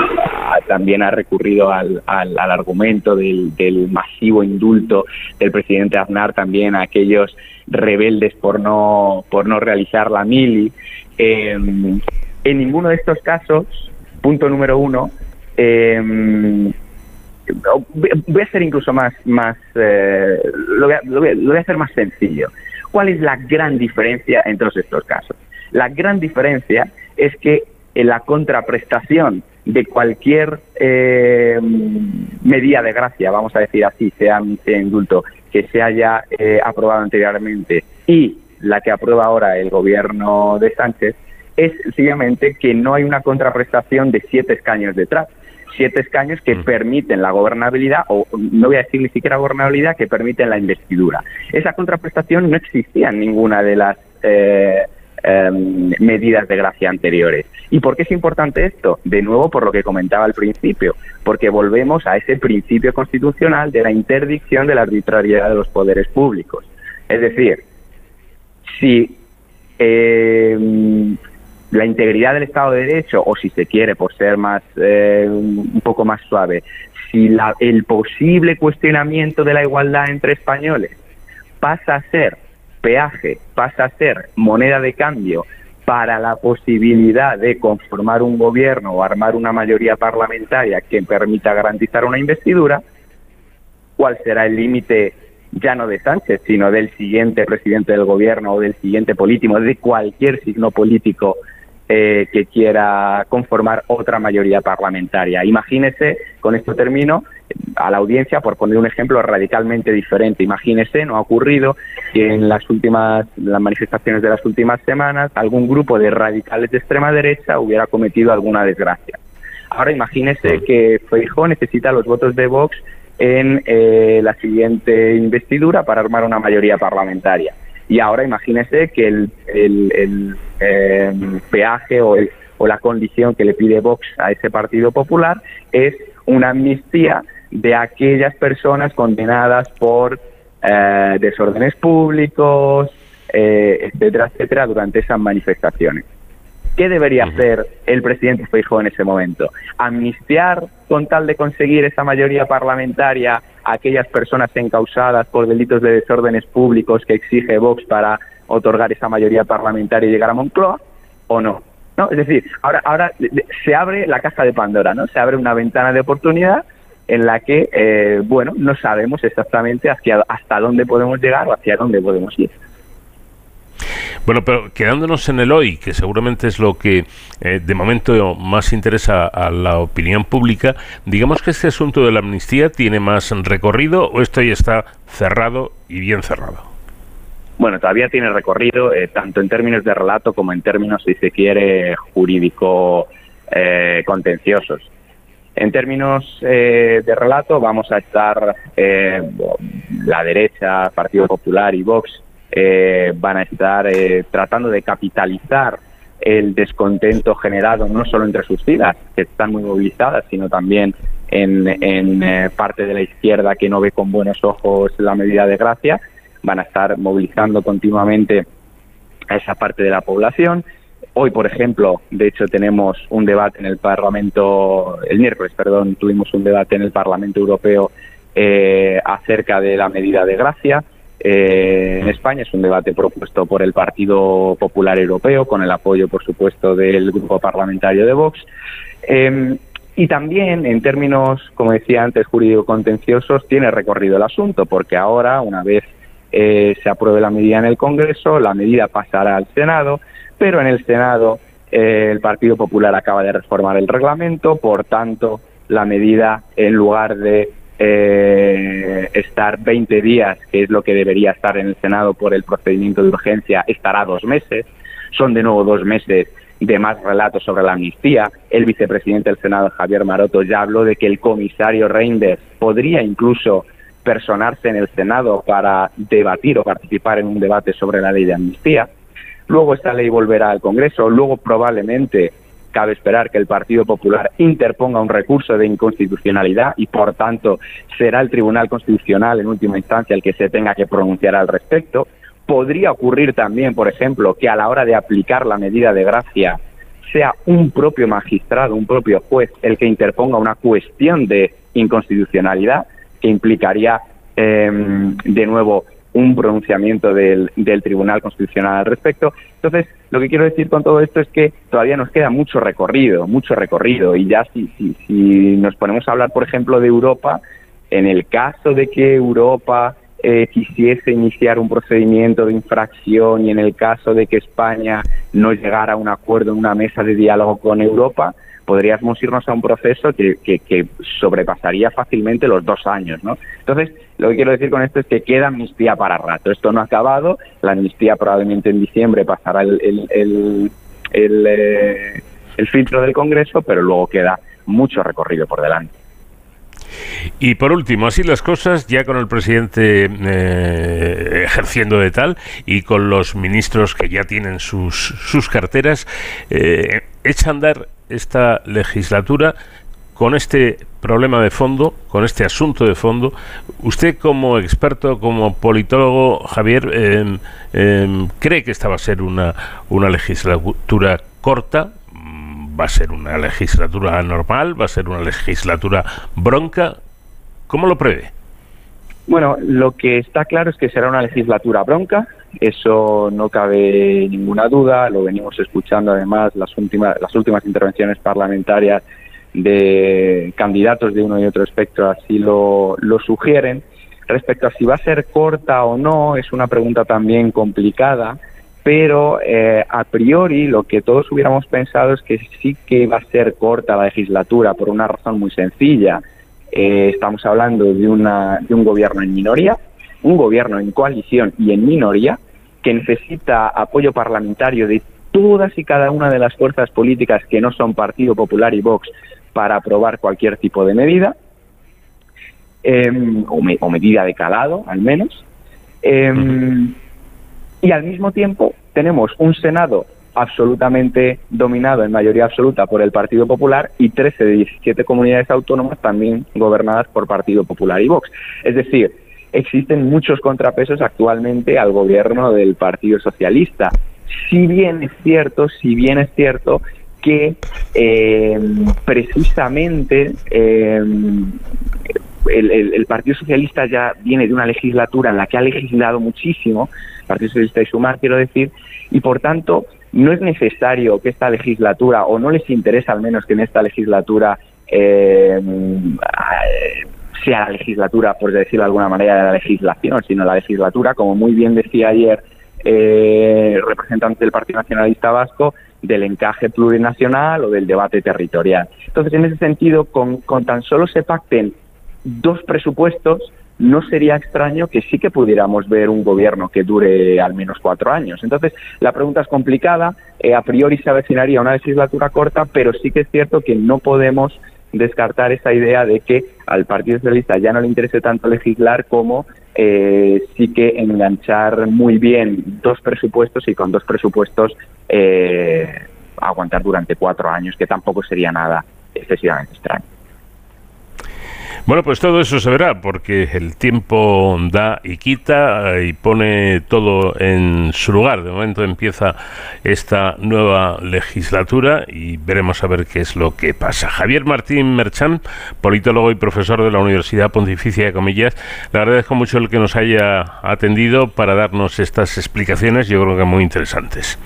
también ha recurrido al, al, argumento del, masivo indulto del presidente Aznar también a aquellos rebeldes por no por no realizar la mili. Em, en ninguno de estos casos, punto número uno, em, voy a ser incluso más más eh, lo voy a hacer más sencillo. ¿Cuál es la gran diferencia en todos estos casos? La gran diferencia es que en la contraprestación de cualquier eh, medida de gracia, vamos a decir así, sea, indulto, que se haya eh, aprobado anteriormente y la que aprueba ahora el gobierno de Sánchez, es sencillamente que no hay una contraprestación de siete escaños detrás siete escaños que mm. permiten la gobernabilidad, o no voy a decir ni siquiera gobernabilidad, que permiten la investidura. Esa contraprestación no existía en ninguna de las eh, em, medidas de gracia anteriores. ¿Y por qué es importante esto? De nuevo, por lo que comentaba al principio, porque volvemos a ese principio constitucional de la interdicción de la arbitrariedad de los poderes públicos. Es decir, si eh, la integridad del Estado de Derecho, o si se quiere, por ser más eh, un poco más suave, si la, el posible cuestionamiento de la igualdad entre españoles pasa a ser peaje, pasa a ser moneda de cambio para la posibilidad de conformar un gobierno o armar una mayoría parlamentaria que permita garantizar una investidura, ¿cuál será el límite ya no de Sánchez, sino del siguiente presidente del gobierno o del siguiente político, de cualquier signo político eh, que quiera conformar otra mayoría parlamentaria. Imagínese, con esto termino, a la audiencia, por poner un ejemplo radicalmente diferente. Imagínese, no ha ocurrido que en las últimas las manifestaciones de las últimas semanas algún grupo de radicales de extrema derecha hubiera cometido alguna desgracia. Ahora imagínese que Feijóo necesita los votos de Vox en eh, la siguiente investidura para armar una mayoría parlamentaria. Y ahora imagínese que el, el, em, peaje o, o la condición que le pide Vox a ese Partido Popular es una amnistía de aquellas personas condenadas por eh, desórdenes públicos, eh, etcétera, etcétera, durante esas manifestaciones. ¿Qué debería hacer el presidente Feijóo en ese momento? ¿Amnistiar con tal de conseguir esa mayoría parlamentaria aquellas personas encausadas por delitos de desórdenes públicos que exige Vox para otorgar esa mayoría parlamentaria y llegar a Moncloa? ¿O no? ¿No? Es decir, ahora, ahora se abre la caja de Pandora, ¿no? Se abre una ventana de oportunidad en la que, eh, bueno, no sabemos exactamente hacia, hasta dónde podemos llegar o hacia dónde podemos ir.
Bueno, pero quedándonos en el hoy, que seguramente es lo que eh, de momento más interesa a la opinión pública, digamos que este asunto de la amnistía tiene más recorrido o esto ya está cerrado y bien cerrado.
Bueno, todavía tiene recorrido, eh, tanto en términos de relato como en términos, si se quiere, jurídico eh, contenciosos. En términos de relato, vamos a estar la derecha, Partido Popular y Vox eh, van a estar eh, tratando de capitalizar el descontento generado no solo entre sus filas, que están muy movilizadas, sino también en, eh, parte de la izquierda que no ve con buenos ojos la medida de gracia, van a estar movilizando continuamente a esa parte de la población. Hoy, por ejemplo, de hecho tenemos un debate en el Parlamento, el miércoles, perdón, tuvimos un debate en el Parlamento Europeo acerca de la medida de gracia. Eh, en España. Es un debate propuesto por el Partido Popular Europeo, con el apoyo, por supuesto, del grupo parlamentario de Vox. Em, y también, en términos, como decía antes, jurídico-contenciosos, tiene recorrido el asunto, porque ahora, una vez eh, se apruebe la medida en el Congreso, la medida pasará al Senado, pero en el Senado eh, el Partido Popular acaba de reformar el reglamento, por tanto, la medida, en lugar de eh, estar 20 días, que es lo que debería estar en el Senado por el procedimiento de urgencia, estará dos meses. Son de nuevo dos meses de más relatos sobre la amnistía. El vicepresidente del Senado, Javier Maroto, ya habló de que el comisario Reinders podría incluso personarse en el Senado para debatir o participar en un debate sobre la ley de amnistía. Luego esta ley volverá al Congreso, luego probablemente cabe esperar que el Partido Popular interponga un recurso de inconstitucionalidad y, por tanto, será el Tribunal Constitucional en última instancia el que se tenga que pronunciar al respecto. Podría ocurrir también, por ejemplo, que a la hora de aplicar la medida de gracia sea un propio magistrado, un propio juez, el que interponga una cuestión de inconstitucionalidad que implicaría, em, de nuevo, un pronunciamiento del, del, Tribunal Constitucional al respecto. Entonces, lo que quiero decir con todo esto es que todavía nos queda mucho recorrido, mucho recorrido. Y ya si, si, si nos ponemos a hablar, por ejemplo, de Europa, en el caso de que Europa eh, quisiese iniciar un procedimiento de infracción y en el caso de que España no llegara a un acuerdo en una mesa de diálogo con Europa, podríamos irnos a un proceso que, que, sobrepasaría fácilmente los dos años, ¿no? Entonces, lo que quiero decir con esto es que queda amnistía para rato. Esto no ha acabado, la amnistía probablemente en diciembre pasará el, el, el, eh, filtro del Congreso, pero luego queda mucho recorrido por delante.
Y por último, así las cosas, ya con el presidente eh, ejerciendo de tal y con los ministros que ya tienen sus, sus carteras, eh, echa andar esta legislatura con este problema de fondo, con este asunto de fondo. Usted como experto, como politólogo, Javier, em, em, ¿cree que esta va a ser una, una legislatura corta? ¿Va a ser una legislatura normal? ¿Va a ser una legislatura bronca? ¿Cómo lo prevé?
Bueno, lo que está claro es que será una legislatura bronca, eso no cabe ninguna duda, lo venimos escuchando además las últimas, las últimas intervenciones parlamentarias de candidatos de uno y otro espectro así lo, lo sugieren. Respecto a si va a ser corta o no, es una pregunta también complicada, pero eh, a priori lo que todos hubiéramos pensado es que sí que va a ser corta la legislatura por una razón muy sencilla. Eh, estamos hablando de, una, de un gobierno en minoría, un gobierno en coalición y en minoría que necesita apoyo parlamentario de todas y cada una de las fuerzas políticas que no son Partido Popular y Vox para aprobar cualquier tipo de medida, em, o, medida de calado, al menos. Em, y al mismo tiempo tenemos un Senado absolutamente dominado en mayoría absoluta por el Partido Popular y 13 de 17 comunidades autónomas también gobernadas por Partido Popular y Vox. Es decir, existen muchos contrapesos actualmente al gobierno del Partido Socialista. Si bien es cierto, si bien es cierto que eh, precisamente eh, el, Partido Socialista ya viene de una legislatura en la que ha legislado muchísimo, el Partido Socialista y Sumar, quiero decir, y por tanto no es necesario que esta legislatura, o no les interesa al menos que en esta legislatura eh, sea la legislatura, por decirlo de alguna manera, de la legislación, sino la legislatura, como muy bien decía ayer eh, representante del Partido Nacionalista Vasco, del encaje plurinacional o del debate territorial. Entonces, en ese sentido, con, con tan solo se pacten dos presupuestos, no sería extraño que sí que pudiéramos ver un gobierno que dure al menos cuatro años. Entonces, la pregunta es complicada. Eh, a priori se avecinaría una legislatura corta, pero sí que es cierto que no podemos descartar esa idea de que al Partido Socialista ya no le interese tanto legislar como eh, sí que enganchar muy bien dos presupuestos y con dos presupuestos eh, aguantar durante cuatro años, que tampoco sería nada excesivamente extraño.
Bueno, pues todo eso se verá, porque el tiempo da y quita y pone todo en su lugar. De momento empieza esta nueva legislatura y veremos a ver qué es lo que pasa. Javier Martín Merchán, politólogo y profesor de la Universidad Pontificia de Comillas, le agradezco mucho el que nos haya atendido para darnos estas explicaciones, yo creo que muy interesantes.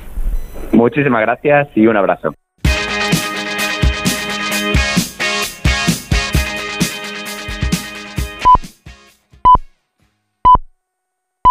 Muchísimas gracias y un abrazo.